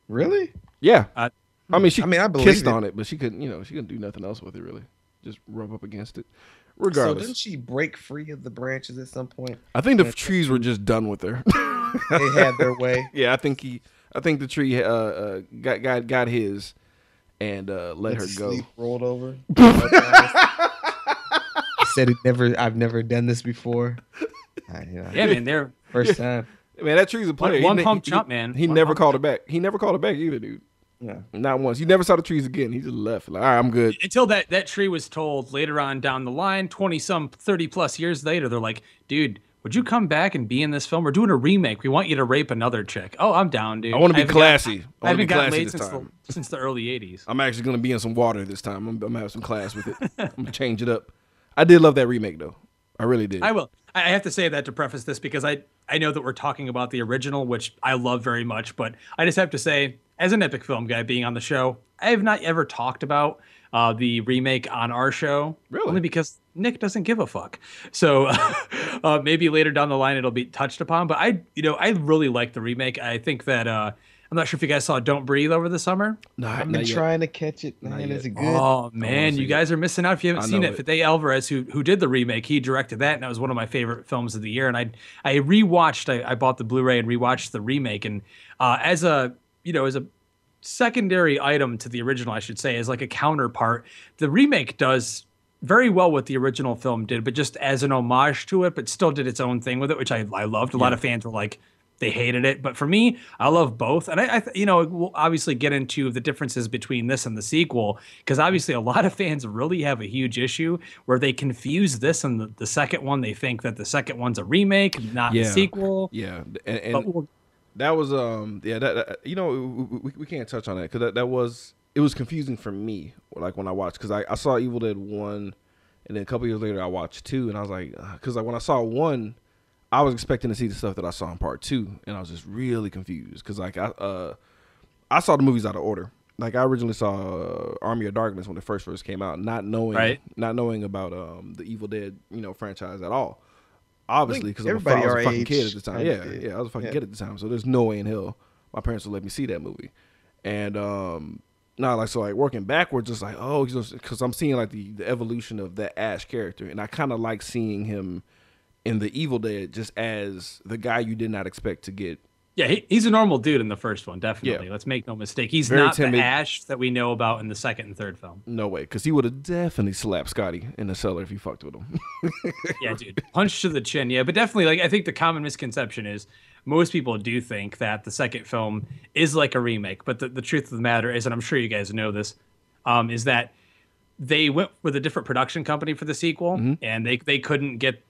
[SPEAKER 2] Really?
[SPEAKER 1] Yeah,
[SPEAKER 3] I,
[SPEAKER 1] I mean she
[SPEAKER 2] I mean, I believe
[SPEAKER 1] kissed
[SPEAKER 2] it.
[SPEAKER 1] on it, but she couldn't, you know, she couldn't do nothing else with it really. Just rub up against it. Regardless.
[SPEAKER 2] So
[SPEAKER 1] Regardless,
[SPEAKER 2] didn't she break free of the branches at some point?
[SPEAKER 1] I think the trees were just done with her.
[SPEAKER 2] They had their way.
[SPEAKER 1] yeah, I think he, I think the tree uh, uh got got got his, and uh let
[SPEAKER 2] Went
[SPEAKER 1] her go.
[SPEAKER 2] sleep, rolled over. said it never. I've never done this before. I, you know,
[SPEAKER 3] Yeah, man, they're
[SPEAKER 2] First time.
[SPEAKER 1] Man, that tree's a player. He
[SPEAKER 3] one
[SPEAKER 1] ne-
[SPEAKER 3] pump
[SPEAKER 1] he-
[SPEAKER 3] chump, man.
[SPEAKER 1] He
[SPEAKER 3] One
[SPEAKER 1] never
[SPEAKER 3] pump
[SPEAKER 1] called it back. He never called it back either, dude.
[SPEAKER 2] Yeah.
[SPEAKER 1] Not once. You never saw the trees again. He just left. Like, all right, I'm good.
[SPEAKER 3] until that that tree was told later on down the line, twenty some, thirty plus years later, they're like, dude. Would you come back and be in this film? We're doing a remake. We want you to rape another chick. Oh, I'm down, dude.
[SPEAKER 1] I wanna be classy.
[SPEAKER 3] gotten-
[SPEAKER 1] I
[SPEAKER 3] I
[SPEAKER 1] wanna be
[SPEAKER 3] haven't gotten
[SPEAKER 1] classy
[SPEAKER 3] laid since the, since the early '80s.
[SPEAKER 1] I'm actually gonna be in some water this time. I'm, I'm gonna have some class with it. I'm gonna change it up. I did love that remake though. I really did.
[SPEAKER 3] I will. I have to say that to preface this because I I know that we're talking about the original, which I love very much, but I just have to say, as an epic film guy being on the show, I have not ever talked about uh, the remake on our show.
[SPEAKER 1] Really?
[SPEAKER 3] Only because Nick doesn't give a fuck. So uh, maybe later down the line it'll be touched upon. But I, you know, I really like the remake. I think that uh, I'm not sure if you guys saw Don't Breathe over the summer.
[SPEAKER 1] Nah,
[SPEAKER 2] I've
[SPEAKER 1] not
[SPEAKER 2] been
[SPEAKER 1] yet.
[SPEAKER 2] trying to catch it, man. Is it good?
[SPEAKER 3] Oh man,
[SPEAKER 1] see
[SPEAKER 3] you
[SPEAKER 1] it.
[SPEAKER 3] guys are missing out if you haven't
[SPEAKER 1] I
[SPEAKER 3] seen it.
[SPEAKER 1] it.
[SPEAKER 3] Fede Alvarez, who who did the remake, he directed that, and that was one of my favorite films of the year. And I I rewatched, I, I bought the Blu-ray and rewatched the remake, and uh, as a you know as a secondary item to the original, I should say, as like a counterpart, the remake does very well what the original film did, but just as an homage to it, but still did its own thing with it, which I I loved. A lot of fans were like they hated it, but for me, I love both. And I, I you know, we'll obviously get into the differences between this and the sequel because obviously a lot of fans really have a huge issue where they confuse this and the, the second one. They think that the second one's a remake, not
[SPEAKER 1] Yeah.
[SPEAKER 3] a sequel.
[SPEAKER 1] Yeah, and, and that was um yeah that, that- you know we, we, we can't touch on that because that, that was it was confusing for me like when I watched because I, I saw Evil Dead one and then a couple years later I watched two and I was like because like when I saw one I was expecting to see the stuff that I saw in part two and I was just really confused because like I uh I saw the movies out of order like I originally saw uh, Army of Darkness when it first first came out not knowing
[SPEAKER 3] Right.
[SPEAKER 1] not knowing about um the Evil Dead you know franchise at all obviously because I was a fucking
[SPEAKER 2] age
[SPEAKER 1] kid at the time yeah
[SPEAKER 2] did.
[SPEAKER 1] yeah I was a fucking
[SPEAKER 2] Yeah.
[SPEAKER 1] kid at the time so there's no way in hell my parents would let me see that movie and um not like so like working backwards just like oh because i'm seeing like the, the evolution of that ash character and i kind of like seeing him in the evil dead just as the guy you did not expect to get
[SPEAKER 3] yeah, he, he's a normal dude in the first one, definitely.
[SPEAKER 1] Yeah.
[SPEAKER 3] Let's make no mistake. He's
[SPEAKER 1] Very
[SPEAKER 3] not
[SPEAKER 1] timid.
[SPEAKER 3] the Ash that we know about in the second and third film.
[SPEAKER 1] no way because he would have definitely slapped scotty in the cellar if he fucked with him
[SPEAKER 3] yeah, dude. Punch to the chin. Yeah, but definitely, like, I think the common misconception is most people do think that the second film is like a remake. But the, the truth of the matter is, and I'm sure you guys know this, um, is that they went with a different production company for the sequel, and they they couldn't get.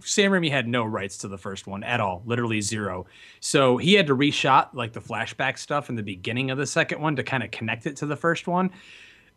[SPEAKER 3] Sam Raimi had no rights to the first one at all, literally zero. So he had to reshot like the flashback stuff in the beginning of the second one to kind of connect it to the first one.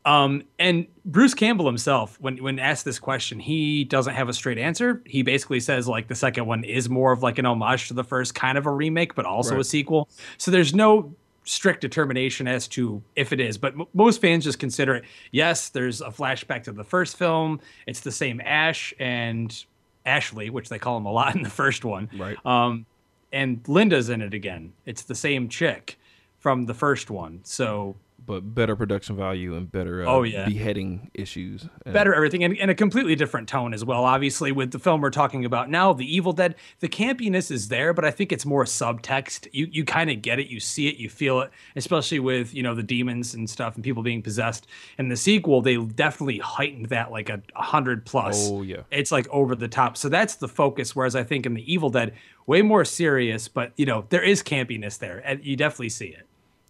[SPEAKER 3] Um, and Bruce Campbell himself, when when asked this question, he doesn't have a straight answer. He basically says like the second one is more of like an homage to the first, kind of a remake, but also a sequel. So there's no strict determination as to if it is, but m- most fans just consider it. Yes, there's a flashback to the first film. It's the same Ash and Ashley, which they call him a lot in the first one.
[SPEAKER 1] Right.
[SPEAKER 3] Um, and Linda's in it again. It's the same chick from the first one. So
[SPEAKER 1] but better production value and better uh,
[SPEAKER 3] Oh, yeah.
[SPEAKER 1] beheading issues and-
[SPEAKER 3] better everything and, and a completely different tone as well obviously with the film we're talking about now the evil dead. The campiness is there but i think it's more subtext. You you kind of get it. You see it. You feel it especially with you know the demons and stuff and people being possessed. In the sequel they definitely heightened that like a, a hundred plus.
[SPEAKER 1] Oh, yeah.
[SPEAKER 3] it's like over the top. So that's the focus whereas i think in the evil dead way more serious but you know there is campiness there and you definitely see it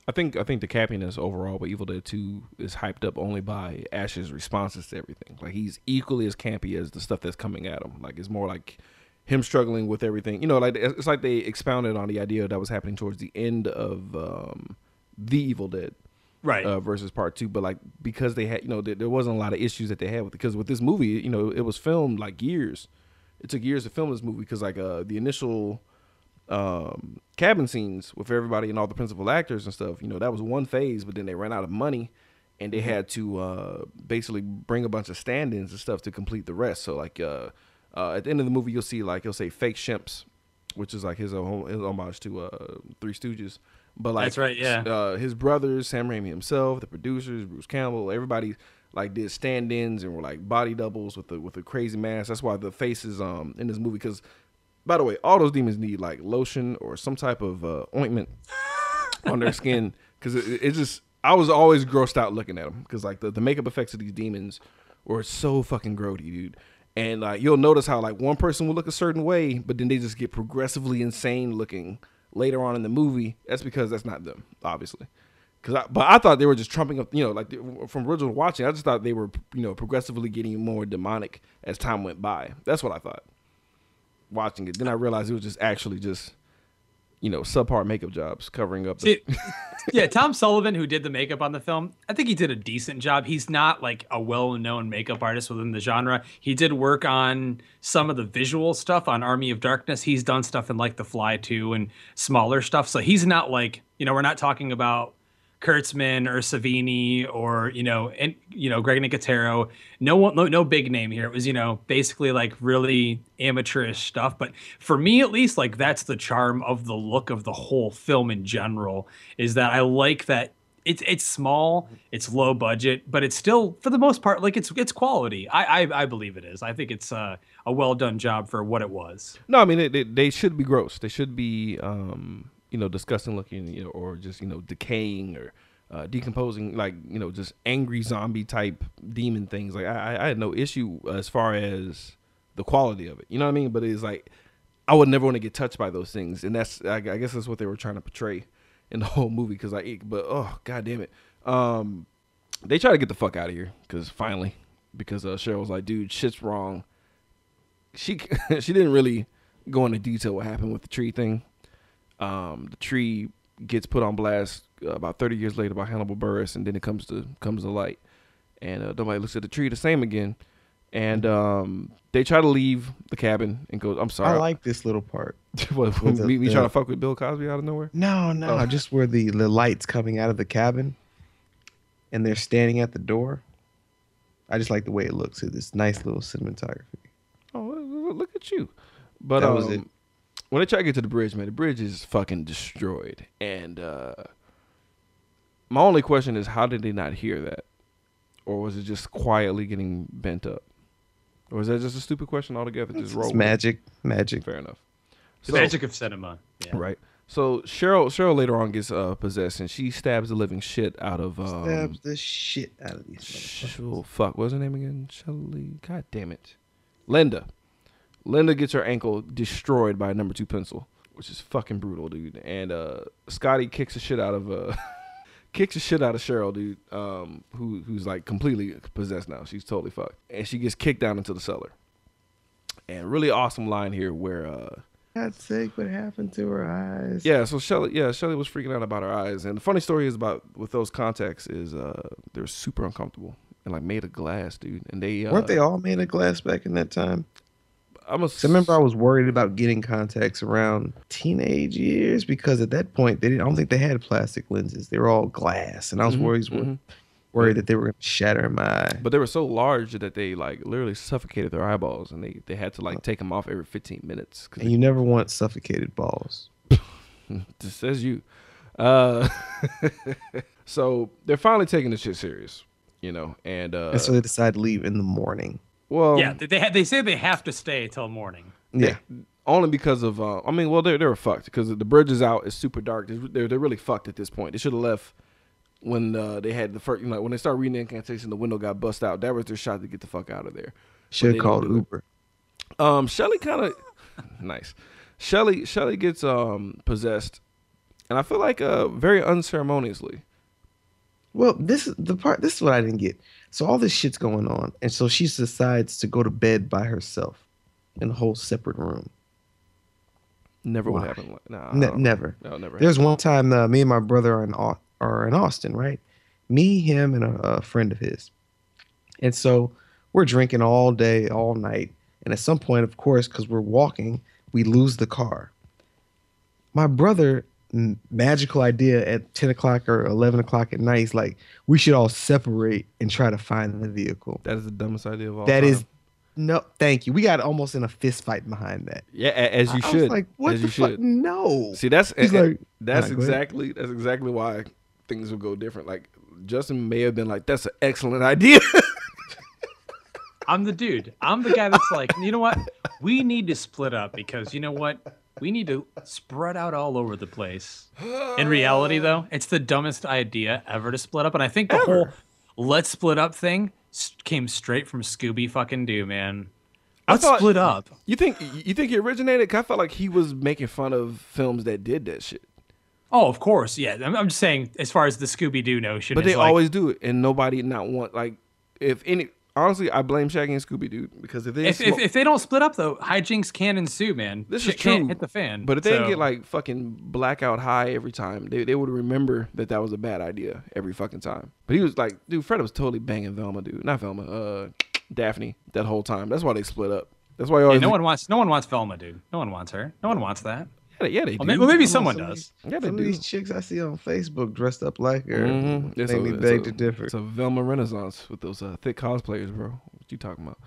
[SPEAKER 1] I think I think the campiness overall with Evil Dead Two is hyped up only by Ash's responses to everything. Like he's equally as campy as the stuff that's coming at him. Like it's more like him struggling with everything. You know, like it's like they expounded on the idea that was happening towards the end of um, the Evil Dead
[SPEAKER 3] right
[SPEAKER 1] uh, versus Part Two. But like because they had, you know, there, there wasn't a lot of issues that they had with because with this movie, you know, it was filmed like years. It took years to film this movie because like uh, the initial um, cabin scenes with everybody and all the principal actors and stuff. You know, that was one phase, but then they ran out of money, and they had to uh, basically bring a bunch of stand-ins and stuff to complete the rest. So like uh, uh, at the end of the movie, you'll see like he'll say fake shemps, which is like his, uh, his homage to uh, Three Stooges. But like
[SPEAKER 3] That's right, yeah.
[SPEAKER 1] Uh, his brothers, Sam Raimi himself, the producers, Bruce Campbell, everybody like did stand-ins and were like body doubles with the with the crazy mask. That's why the faces um in this movie because by the way, all those demons need like lotion or some type of uh, ointment on their skin because it, it just I was always grossed out looking at them because like the, the makeup effects of these demons were so fucking grody, dude. And like you'll notice how like one person will look a certain way, but then they just get progressively insane looking later on in the movie. That's because that's not them, obviously. Cause I, but I thought they were just trumping up, you know, like from original watching. I just thought they were, you know, progressively getting more demonic as time went by. That's what I thought watching it. Then I realized it was just actually just, you know, subpar makeup jobs covering up. The,
[SPEAKER 3] See, yeah, Tom Sullivan, who did the makeup on the film, I think he did a decent job. He's not like a well-known makeup artist within the genre. He did work on some of the visual stuff on Army of Darkness. He's done stuff in like The Fly 2 and smaller stuff. So he's not like, you know, we're not talking about Kurtzman or Savini or you know and you know Greg Nicotero. No one, no, no big name here. It was you know basically like really amateurish stuff. But for me at least, like that's the charm of the look of the whole film in general. Is that I like that it's it's small, it's low budget, but it's still for the most part like it's it's quality. I I, I believe it is. I think it's uh, a well done job for what it was.
[SPEAKER 1] no, I mean they, they, they should be gross. They should be, um, you know, disgusting looking, you know, or just you know decaying or uh, decomposing, like you know, just angry zombie type demon things. Like I, I- I had no issue as far as the quality of it. You know what I mean? But it's like I would never want to get touched by those things, and that's I, I guess that's what they were trying to portray in the whole movie. Because like, but oh god damn it, um, they try to get the fuck out of here because finally, because uh, Cheryl was like, dude, shit's wrong. She she didn't really go into detail what happened with the tree thing. Um, the tree gets put on blast uh, about 30 years later by Hannibal Buress, and then it comes to comes to light, and uh, nobody looks at the tree the same again. And um, they try to leave the cabin and go. I'm sorry.
[SPEAKER 2] I like this little part.
[SPEAKER 1] what,
[SPEAKER 2] with the- the-
[SPEAKER 1] trying to fuck with Bill Cosby out of nowhere.
[SPEAKER 2] No, no,
[SPEAKER 1] Oh.
[SPEAKER 2] just where the, the lights coming out of the cabin, and they're standing at the door. I just like the way it looks. It's this nice little cinematography.
[SPEAKER 1] Oh, look- look at you! But
[SPEAKER 2] That
[SPEAKER 1] um,
[SPEAKER 2] was it.
[SPEAKER 1] When they try to get to the bridge, man, the bridge is fucking destroyed. And uh, my only question is, how did they not hear that, or was it just quietly getting bent up, or is that just a stupid question altogether? Just roll.
[SPEAKER 2] It's
[SPEAKER 1] with it?
[SPEAKER 2] magic, magic.
[SPEAKER 1] Fair enough.
[SPEAKER 3] The
[SPEAKER 1] So-
[SPEAKER 3] magic of cinema. Yeah.
[SPEAKER 1] Right. So Cheryl Cheryl later on gets uh, possessed and she stabs the living shit out of um,
[SPEAKER 2] Stabs the shit out of these. motherfuckers.
[SPEAKER 1] Sh- oh, fuck, what's her name again? Shelly. God damn it. Linda. Linda gets her ankle destroyed by a number two pencil, which is fucking brutal, dude. And uh, Scotty kicks the shit out of uh, kicks the shit out of Cheryl, dude. Um, who who's like completely possessed now. She's totally fucked, and she gets kicked down into the cellar. And really awesome line here where uh,
[SPEAKER 2] God's sake, what happened to her eyes?
[SPEAKER 1] yeah, so Shelly, yeah, Shelly was freaking out about her eyes, and the funny story is about with those contacts is uh they're super uncomfortable and like made of glass, dude. And they uh,
[SPEAKER 2] Weren't they all made of glass back in that time?
[SPEAKER 1] I'm a,
[SPEAKER 2] 'Cause I remember I was worried about getting contacts around teenage years because at that point they didn't. I don't think they had plastic lenses. They were all glass, and I was
[SPEAKER 1] Mhm,
[SPEAKER 2] worried
[SPEAKER 1] mhm.
[SPEAKER 2] worried that they were going to shatter my eye.
[SPEAKER 1] but they were so large that they like literally suffocated their eyeballs, and they they had to like take them off every 15 minutes.
[SPEAKER 2] And you never want suffocated balls.
[SPEAKER 1] just says you. Uh, so they're finally taking this shit serious, you know, and uh,
[SPEAKER 2] and so they decide to leave in the morning.
[SPEAKER 1] Well,
[SPEAKER 3] yeah, they, they had they say they have to stay till morning.
[SPEAKER 2] Yeah.
[SPEAKER 1] only because of uh, I mean, well, they they were fucked because the bridge is out. It's super dark. They're they're, they're really fucked at this point. They should have left when uh, they had the first. You know, when they started reading the incantation, the window got bust out. That was their shot to get the fuck out of there.
[SPEAKER 2] Should have called. Uber.
[SPEAKER 1] Um, Shelly kind of nice. Shelly Shelly gets um possessed, and I feel like uh very unceremoniously.
[SPEAKER 2] Well, this is the part. This is what I didn't get. So all this shit's going on, and so she decides to go to bed by herself in a whole separate room.
[SPEAKER 1] Never would
[SPEAKER 2] Why?
[SPEAKER 1] happen. like- Nah,
[SPEAKER 2] Ne- never.
[SPEAKER 1] No, never.
[SPEAKER 2] There's one time uh, me and my brother are in Au- are in Austin, right? Me, him, and a, a friend of his. And so we're drinking all day, all night, and at some point, of course, because we're walking, we lose the car. My brother, magical idea at ten o'clock or eleven o'clock at night, he's like, we should all separate and try to find the vehicle.
[SPEAKER 1] That is the dumbest idea of all.
[SPEAKER 2] That
[SPEAKER 1] time.
[SPEAKER 2] is no, thank you. We got almost in a fist fight behind that.
[SPEAKER 1] yeah, as you
[SPEAKER 2] I- I
[SPEAKER 1] should.
[SPEAKER 2] was like, what
[SPEAKER 1] as
[SPEAKER 2] the
[SPEAKER 1] you
[SPEAKER 2] fuck?
[SPEAKER 1] should.
[SPEAKER 2] No.
[SPEAKER 1] See, that's
[SPEAKER 2] He's
[SPEAKER 1] and-
[SPEAKER 2] like,
[SPEAKER 1] that's
[SPEAKER 2] Alright,
[SPEAKER 1] exactly that's exactly why things will go different. Like Justin may have been like, "That's an excellent idea."
[SPEAKER 3] I'm the dude. I'm the guy that's like, you know what? We need to split up because you know what? We need to spread out all over the place. In reality, though, it's the dumbest idea ever to split up, and I think the whole "let's split up" thing came straight from Scooby fucking Doo, man.
[SPEAKER 1] I
[SPEAKER 3] Let's
[SPEAKER 1] thought-
[SPEAKER 3] split up.
[SPEAKER 1] you think you think he originated? I felt like he was making fun of films that did that shit.
[SPEAKER 3] Oh, of course, yeah. I'm, I'm just saying, as far as the Scooby Doo notion,
[SPEAKER 1] But they
[SPEAKER 3] like,
[SPEAKER 1] always do it, and nobody not want like if any. Honestly, I blame Shaggy and Scooby Doo because if they
[SPEAKER 3] If, if, if they don't split up though, hijinks can ensue, man.
[SPEAKER 1] This
[SPEAKER 3] Shit
[SPEAKER 1] is true.
[SPEAKER 3] Hit the fan.
[SPEAKER 1] But if they didn't get like fucking blackout high every time, they, they would remember that that was a bad idea every fucking time. But he was like, dude, Fred was totally banging Velma, dude. Not Velma, uh, Daphne that whole time. That's why they split up. That's why you
[SPEAKER 3] Yeah, no one wants, no one wants Velma, dude. No one wants her. No one wants that.
[SPEAKER 1] Yeah, they- yeah, they
[SPEAKER 3] Well,
[SPEAKER 1] do.
[SPEAKER 3] maybe, well, maybe someone
[SPEAKER 2] on, somebody-
[SPEAKER 3] does.
[SPEAKER 1] yeah, they
[SPEAKER 2] Some of these chicks I see on Facebook dressed up like her
[SPEAKER 1] Mhm. It's
[SPEAKER 2] make
[SPEAKER 1] a-
[SPEAKER 2] me beg to differ.
[SPEAKER 1] It's a Velma Renaissance with those uh, thick cosplayers, bro. What you talking about?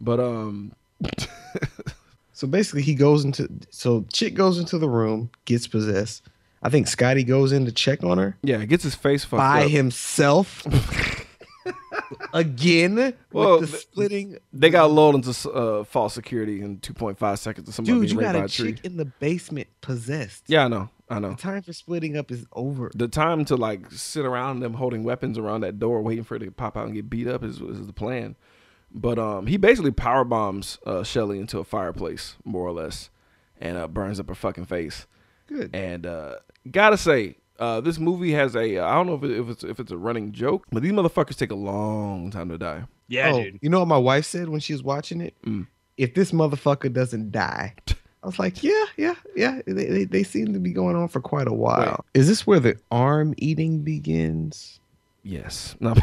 [SPEAKER 1] But um,
[SPEAKER 2] So basically, he goes into so chick goes into the room, gets possessed. I think Scotty goes in to check on her
[SPEAKER 1] yeah, it gets his face fucked
[SPEAKER 2] by
[SPEAKER 1] up.
[SPEAKER 2] himself again
[SPEAKER 1] Well,
[SPEAKER 2] with the
[SPEAKER 1] th-
[SPEAKER 2] splitting.
[SPEAKER 1] They got lulled into uh, false security in 2.5 seconds. Of somebody
[SPEAKER 2] Dude, you got a
[SPEAKER 1] a
[SPEAKER 2] chick in the basement possessed.
[SPEAKER 1] Yeah, I know. I know.
[SPEAKER 2] The time for splitting up is over.
[SPEAKER 1] the time to like sit around them holding weapons around that door waiting for it to pop out and get beat up is, is the plan but um he basically power bombs uh shelly into a fireplace more or less and uh burns up her fucking face
[SPEAKER 2] Good.
[SPEAKER 1] and uh gotta say uh this movie has a i don't know if, it, if it's if it's a running joke but these motherfuckers take a long time to die
[SPEAKER 3] Yeah,
[SPEAKER 2] oh,
[SPEAKER 3] dude.
[SPEAKER 2] you know what my wife said when she was watching it?
[SPEAKER 1] Mm.
[SPEAKER 2] If this motherfucker doesn't die, I was like, yeah, yeah, yeah. They, they, they seem to be going on for quite a while. Is this where the arm eating begins?
[SPEAKER 1] yes no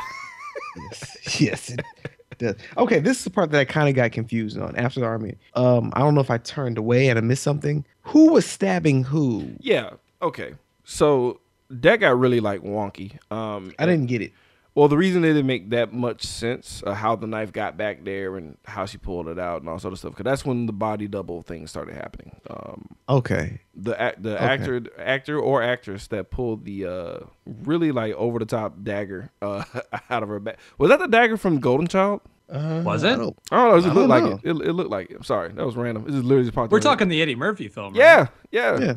[SPEAKER 2] yes, yes. It does. Okay, this is the part that I kind of got confused on after the army. Um, I don't know if I turned away and I missed something. Who was stabbing who?
[SPEAKER 1] yeah okay so that got really like wonky um
[SPEAKER 2] I didn't get it.
[SPEAKER 1] Well, the reason it didn't make that much sense uh, how the knife got back there and how she pulled it out and all sort of stuff, because that's when the body double thing started happening. Um,
[SPEAKER 2] Okay.
[SPEAKER 1] the the
[SPEAKER 2] Okay.
[SPEAKER 1] actor actor or actress that pulled the uh, really like over the top dagger uh, out of her back was that the dagger from Golden Child?
[SPEAKER 2] Uh,
[SPEAKER 3] Was
[SPEAKER 2] I
[SPEAKER 3] it?
[SPEAKER 2] don't-
[SPEAKER 1] I don't know. It just
[SPEAKER 2] I
[SPEAKER 1] looked
[SPEAKER 2] don't
[SPEAKER 1] like
[SPEAKER 2] know.
[SPEAKER 1] it. it. It looked like it. I'm sorry, that was random. It just literally just popped.
[SPEAKER 3] We're
[SPEAKER 1] in head.
[SPEAKER 3] talking the Eddie Murphy film. right?
[SPEAKER 1] Yeah, yeah,
[SPEAKER 2] Yeah.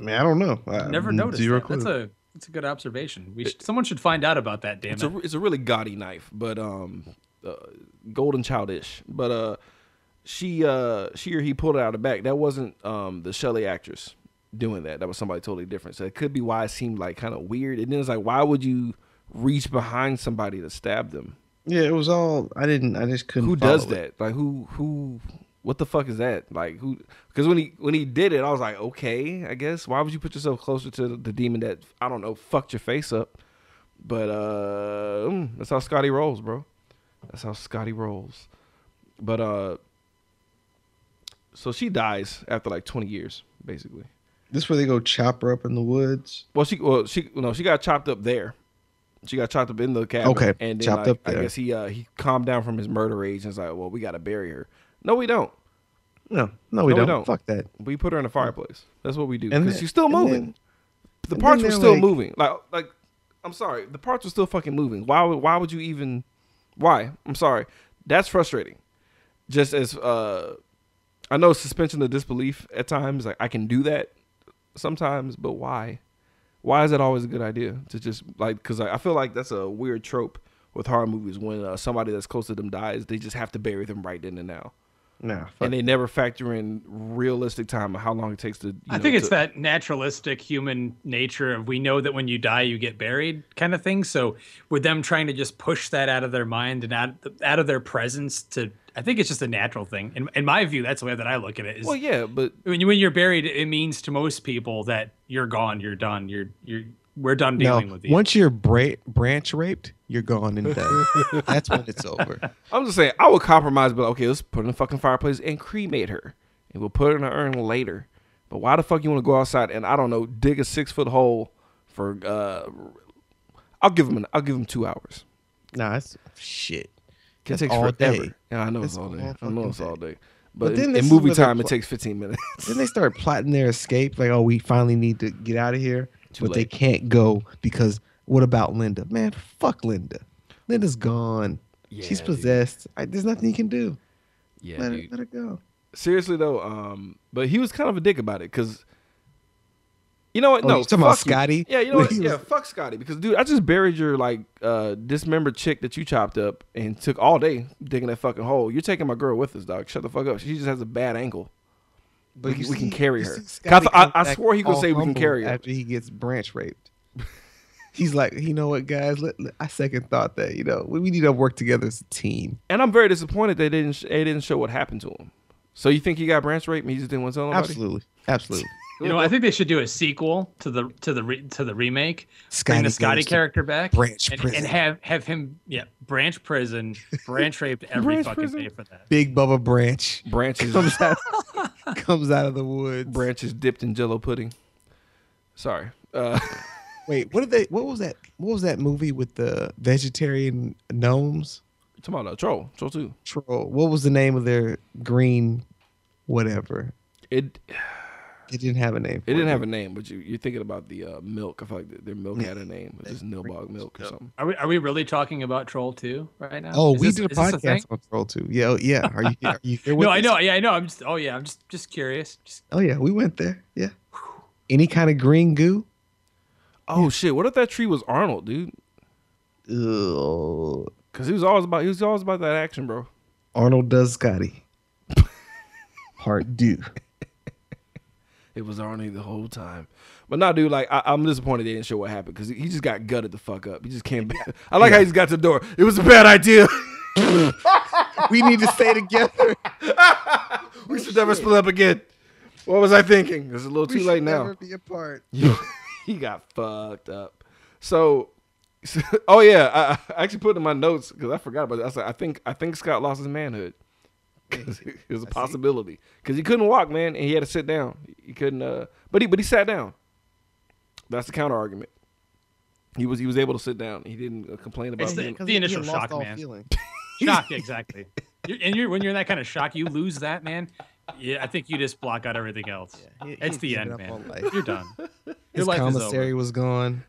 [SPEAKER 2] I mean, I don't know. I
[SPEAKER 3] Never noticed
[SPEAKER 2] zero
[SPEAKER 3] that.
[SPEAKER 2] clue.
[SPEAKER 3] That's a that's a good observation. We should, someone should find out about that. Damn
[SPEAKER 1] It's
[SPEAKER 3] it.
[SPEAKER 1] a it's a really gaudy knife, but um, uh, golden childish. But uh, she uh she or he pulled it out of the back. That wasn't um the Shelly actress doing that. That was somebody totally different. So it could be why it seemed like kind of weird. And then it's like, why would you reach behind somebody to stab them?
[SPEAKER 2] Yeah, it was all. I didn't. I just couldn't.
[SPEAKER 1] Who does
[SPEAKER 2] it.
[SPEAKER 1] that? Like who who what the fuck is that? Like who? Because when he when he did it, I was like, okay, I guess. Why would you put yourself closer to the, demon that I don't know fucked your face up? But uh, that's how Scotty rolls, bro. That's how Scotty rolls. But uh, so she dies after like twenty years, basically.
[SPEAKER 2] This where they go chop her up in the woods.
[SPEAKER 1] Well, she well she no she got chopped up there. She got chopped up in the cabin.
[SPEAKER 2] Okay,
[SPEAKER 1] and then
[SPEAKER 2] chopped
[SPEAKER 1] like,
[SPEAKER 2] up there.
[SPEAKER 1] I guess he uh he calmed down from his murder rage and was like, well, we got to bury her. No, we don't.
[SPEAKER 2] No, no, we,
[SPEAKER 1] No,
[SPEAKER 2] don't.
[SPEAKER 1] don't.
[SPEAKER 2] Fuck that.
[SPEAKER 1] We put her in a fireplace. That's what we do.
[SPEAKER 2] And
[SPEAKER 1] Because she's still moving.
[SPEAKER 2] then-
[SPEAKER 1] the parts were still
[SPEAKER 2] like-
[SPEAKER 1] moving. Like like I'm sorry. The parts were still fucking moving. Why would why would you even why? I'm sorry. That's frustrating. Just as uh I know suspension of disbelief at times, like I can do that sometimes, but why? Why is that always a good idea to just like? Because I, I feel like that's a weird trope with horror movies when uh, somebody that's close to them dies, they just have to bury them right then and now,
[SPEAKER 2] Nah,
[SPEAKER 1] and they never factor in realistic time of how long it takes to. You
[SPEAKER 3] I
[SPEAKER 1] know,
[SPEAKER 3] think it's
[SPEAKER 1] to-
[SPEAKER 3] that naturalistic human nature of we know that when you die you get buried kind of thing. So with them trying to just push that out of their mind and out out of their presence to, I think it's just a natural thing. In, in my view, that's the way that I look at it. Is
[SPEAKER 1] Well, yeah, but
[SPEAKER 3] when you when you're buried, it means to most people that you're gone, you're done, you're you're we're done
[SPEAKER 2] No,
[SPEAKER 3] dealing with you.
[SPEAKER 2] once you're bra- branch raped, you're gone and done. That's when it's over.
[SPEAKER 1] I'm just saying I would compromise, but okay, let's put her in the fucking fireplace and cremate her, and we'll put her in an urn later. But why the fuck you want to go outside and I don't know, dig a six foot hole for? uh I'll give him an, I'll give him two hours.
[SPEAKER 2] Nah, it's shit.
[SPEAKER 1] It
[SPEAKER 2] That's
[SPEAKER 1] takes
[SPEAKER 2] all
[SPEAKER 1] forever.
[SPEAKER 2] day.
[SPEAKER 1] Yeah, I know
[SPEAKER 2] That's
[SPEAKER 1] it's all
[SPEAKER 2] all
[SPEAKER 1] day. I know it's all day.
[SPEAKER 2] But
[SPEAKER 1] But,
[SPEAKER 2] then
[SPEAKER 1] in, in movie
[SPEAKER 2] where they're
[SPEAKER 1] time, it takes 15 minutes.
[SPEAKER 2] Then they start plotting their escape. Like, oh, we finally need to get out of here,
[SPEAKER 1] Too
[SPEAKER 2] but they can't go because What about Linda? Man, fuck Linda. Linda's gone. She's
[SPEAKER 1] Yeah, dude.
[SPEAKER 2] possessed. I, there's nothing he can do.
[SPEAKER 1] Yeah,
[SPEAKER 2] let, her, let her go.
[SPEAKER 1] Seriously though, um, but he was kind of a dick about it because. You know what?
[SPEAKER 2] Oh,
[SPEAKER 1] no,
[SPEAKER 2] you talking about
[SPEAKER 1] fuck you.
[SPEAKER 2] Scotty?
[SPEAKER 1] Yeah, you know what? Yeah, fuck Scotty because dude, I just buried your like uh dismembered chick that you chopped up and took all day digging that fucking hole. You're taking my girl with us, dog. Shut the fuck up. She just has a bad ankle. We can-
[SPEAKER 2] you
[SPEAKER 1] we can carry her.
[SPEAKER 2] see
[SPEAKER 1] I-
[SPEAKER 2] come
[SPEAKER 1] I swore he gonna say we can carry her.
[SPEAKER 2] after he gets branch raped. He's like, you know what, guys? Let, let- I second thought that you know we, we need to work together as a team.
[SPEAKER 1] And I'm very disappointed they didn't sh- they didn't show what happened to him. So you think he got branch raped and he just didn't want to tell nobody?
[SPEAKER 2] Absolutely, absolutely.
[SPEAKER 3] You know, I think they should do a sequel to the to the re, to the remake. bring the
[SPEAKER 2] Scotty
[SPEAKER 3] Scotty
[SPEAKER 2] goes to
[SPEAKER 3] character back,
[SPEAKER 2] Branch
[SPEAKER 3] and,
[SPEAKER 2] prison.
[SPEAKER 3] and have have him, yeah, Branch prison, Branch raped every
[SPEAKER 1] Branch
[SPEAKER 3] fucking
[SPEAKER 1] prison?
[SPEAKER 3] day for that.
[SPEAKER 2] Big Bubba Branch
[SPEAKER 1] Branches
[SPEAKER 2] comes out comes out of the woods.
[SPEAKER 1] branches dipped in jello pudding. Sorry. Uh
[SPEAKER 2] Wait, what did they? What was that? What was that movie with the vegetarian gnomes?
[SPEAKER 1] talking about uh, troll. Troll two.
[SPEAKER 2] Troll. What was the name of their green, whatever?
[SPEAKER 1] It
[SPEAKER 2] It didn't have a name.
[SPEAKER 1] It didn't have a name, but you, you're thinking about the uh, milk. I feel like their milk had a name. It's just Nilbog milk or something.
[SPEAKER 3] Are we are we really talking about Troll Two right now?
[SPEAKER 2] Oh,
[SPEAKER 3] Is
[SPEAKER 2] we
[SPEAKER 3] this-
[SPEAKER 2] did a
[SPEAKER 3] is this thing?
[SPEAKER 2] podcast on Troll Two. Yeah, oh, yeah. Are you? Are you here with
[SPEAKER 3] No, I know. Yeah, I know. I'm just. Oh yeah, I'm just just curious. Just
[SPEAKER 2] Oh yeah, we went there. Yeah. Any kind of green goo?
[SPEAKER 1] Oh shit! What if that tree was Arnold, dude?
[SPEAKER 2] Ugh.
[SPEAKER 1] Because he was always about he was always about that action, bro.
[SPEAKER 2] Arnold does Scotty. Part do.
[SPEAKER 1] It was Arnie the whole time. But nah, dude, like I, I'm disappointed they didn't show what happened because he just got gutted the fuck up. He just came back. I like how he just got to the door. It was a bad idea.
[SPEAKER 2] we need to stay together.
[SPEAKER 1] we should never split up again. What was I thinking? It's a little
[SPEAKER 2] We
[SPEAKER 1] too late now.
[SPEAKER 2] Never be apart.
[SPEAKER 1] he got fucked up. So, oh yeah, I, I actually put in my notes because I forgot about it. I said I think I think Scott lost his manhood. 'Cause it was a possibility because he couldn't walk, man, and he had to sit down. He couldn't, uh, but he but he sat down. That's the counter argument. He was he was able to sit down. He didn't uh, complain about
[SPEAKER 3] It's the- the initial shock, man. shock exactly. You're, and you're when you're in that kind of shock, you lose that, man. Yeah, I think you just block out everything else.
[SPEAKER 2] he-
[SPEAKER 3] it's
[SPEAKER 2] he
[SPEAKER 3] the end, man. You're done. Your
[SPEAKER 2] His
[SPEAKER 3] life
[SPEAKER 2] commissary
[SPEAKER 3] over.
[SPEAKER 2] was gone.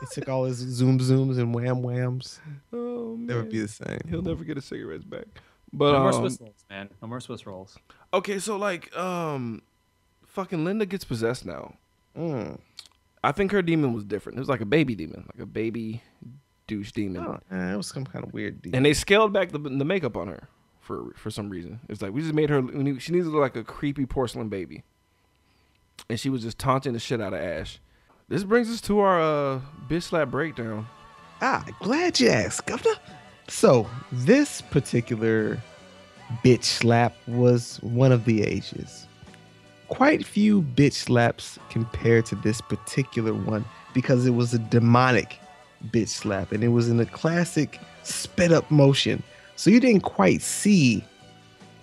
[SPEAKER 2] He took all his zoom zooms and wham whams.
[SPEAKER 1] oh, man.
[SPEAKER 2] Never be the same.
[SPEAKER 1] He'll never get his cigarettes back. But
[SPEAKER 3] No more
[SPEAKER 1] um,
[SPEAKER 3] Swiss rolls, man. No more Swiss rolls.
[SPEAKER 1] okay, so like um, fucking Linda gets possessed now.
[SPEAKER 2] Mm.
[SPEAKER 1] I think her demon was different. It was like a baby demon, like a baby douche demon.
[SPEAKER 2] Oh, eh, it was some kind of weird deal.
[SPEAKER 1] And they scaled back the, the makeup on her for for some reason. It's like we just made her. need- She needs to look like a creepy porcelain baby. And she was just taunting the shit out of Ash. This brings us to our uh, bitch slap breakdown.
[SPEAKER 2] Ah, glad you asked, Governor. So, this particular bitch slap was one of the ages. Quite few bitch slaps compared to this particular one because it was a demonic bitch slap and it was in a classic sped up motion. So, you didn't quite see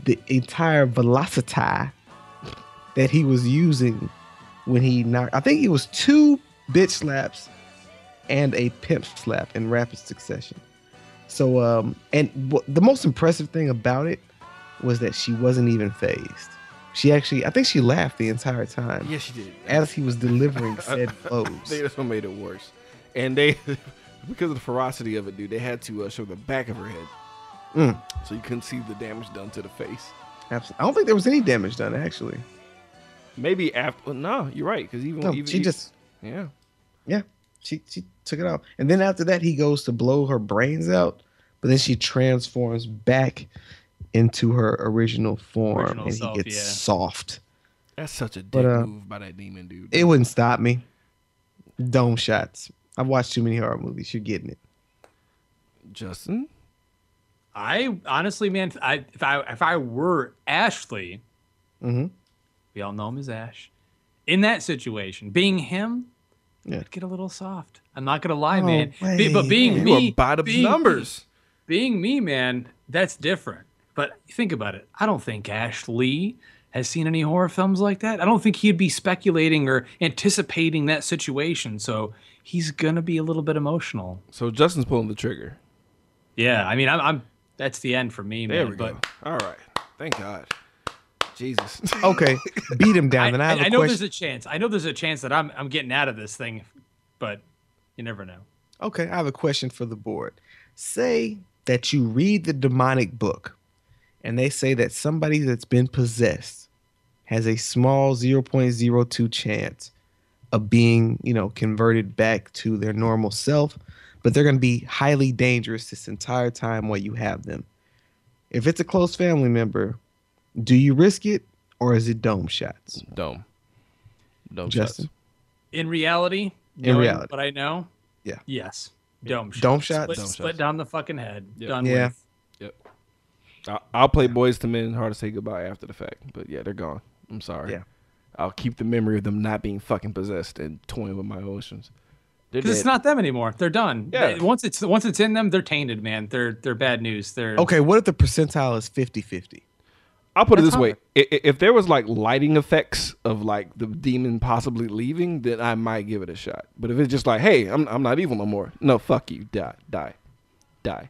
[SPEAKER 2] the entire velocity that he was using when he knocked. I think it was two bitch slaps and a pimp slap in rapid succession. So, um, and w- the most impressive thing about it was that she wasn't even phased. She actually, I think she laughed the entire time
[SPEAKER 1] Yes, she did.
[SPEAKER 2] as he was delivering said blows.
[SPEAKER 1] They just made it worse. And they, because of the ferocity of it, dude, they had to uh, show the back of her head.
[SPEAKER 2] Mm.
[SPEAKER 1] So you couldn't see the damage done to the face.
[SPEAKER 2] Absolutely. I don't think there was any damage done actually.
[SPEAKER 1] Maybe after. No, you're right. Because even,
[SPEAKER 2] No,
[SPEAKER 1] even
[SPEAKER 2] she just,
[SPEAKER 1] yeah.
[SPEAKER 2] yeah, she she took it off, and then after that, he goes to blow her brains out, but then she transforms back into her original form,
[SPEAKER 3] Original
[SPEAKER 2] and
[SPEAKER 3] self,
[SPEAKER 2] he gets
[SPEAKER 3] yeah.
[SPEAKER 2] soft.
[SPEAKER 1] That's such a dick
[SPEAKER 2] But, uh,
[SPEAKER 1] move by that demon dude.
[SPEAKER 2] It wouldn't stop me. Dome shots. I've watched too many horror movies. You're getting it.
[SPEAKER 1] Justin.
[SPEAKER 3] I honestly, man, I if I if I were Ashley,
[SPEAKER 2] Mm-hmm.
[SPEAKER 3] we all know him as Ash. In that situation, being him,
[SPEAKER 2] Yeah.
[SPEAKER 3] I'd get a little soft. I'm not gonna lie,
[SPEAKER 2] Oh,
[SPEAKER 3] man. Be- but being.
[SPEAKER 1] You
[SPEAKER 3] me,
[SPEAKER 1] are by
[SPEAKER 3] being
[SPEAKER 1] numbers.
[SPEAKER 3] Me, being me, man, that's different. But think about it. I don't think Ashley has seen any horror films like that. I don't think he'd be speculating or anticipating that situation. So he's gonna be a little bit emotional.
[SPEAKER 1] So Justin's pulling the trigger.
[SPEAKER 3] Yeah, I mean, I'm. I'm that's the end for me, man.
[SPEAKER 1] There we
[SPEAKER 3] but
[SPEAKER 1] go. All right. Thank God. Jesus.
[SPEAKER 2] Okay, beat him down.
[SPEAKER 3] I,
[SPEAKER 2] then I have
[SPEAKER 3] I-
[SPEAKER 2] a
[SPEAKER 3] I know
[SPEAKER 2] question.
[SPEAKER 3] there's a chance. I know there's a chance that I'm I'm getting out of this thing, but you never know.
[SPEAKER 2] Okay, I have a question for the board. Say that you read the demonic book and they say that somebody that's been possessed has a small 0.02 chance of being, you know, converted back to their normal self, but they're going to be highly dangerous this entire time while you have them. If it's a close family member, do you risk it or is it dome shots?
[SPEAKER 1] Dome. Dome
[SPEAKER 2] Justin?
[SPEAKER 1] shots.
[SPEAKER 3] In reality,
[SPEAKER 2] In reality.
[SPEAKER 3] what I know,
[SPEAKER 2] Yeah.
[SPEAKER 3] yes, dome shots.
[SPEAKER 2] Dome shots?
[SPEAKER 3] split,
[SPEAKER 1] Dome
[SPEAKER 3] split
[SPEAKER 1] shots.
[SPEAKER 3] down the fucking head.
[SPEAKER 1] Yeah.
[SPEAKER 3] Done
[SPEAKER 2] Yeah.
[SPEAKER 3] with.
[SPEAKER 1] I- I'll play Boyz II Men. Hard to say goodbye after the fact, but yeah, they're gone. I'm sorry.
[SPEAKER 2] Yeah.
[SPEAKER 1] I'll keep the memory of them not being fucking possessed and toying with my emotions.
[SPEAKER 3] Because it's not them anymore. They're done.
[SPEAKER 1] Yeah.
[SPEAKER 3] They- once it's once it's in them, they're tainted, man. They're they're bad news. They're
[SPEAKER 2] Okay, what if the percentile is 50 50?
[SPEAKER 1] I'll put it this way:
[SPEAKER 3] hard.
[SPEAKER 1] I- i- if there was like lighting effects of like the demon possibly leaving, then I might give it a shot. But if it's just like, hey, I'm I'm not evil no more. No, fuck you, die, die, die.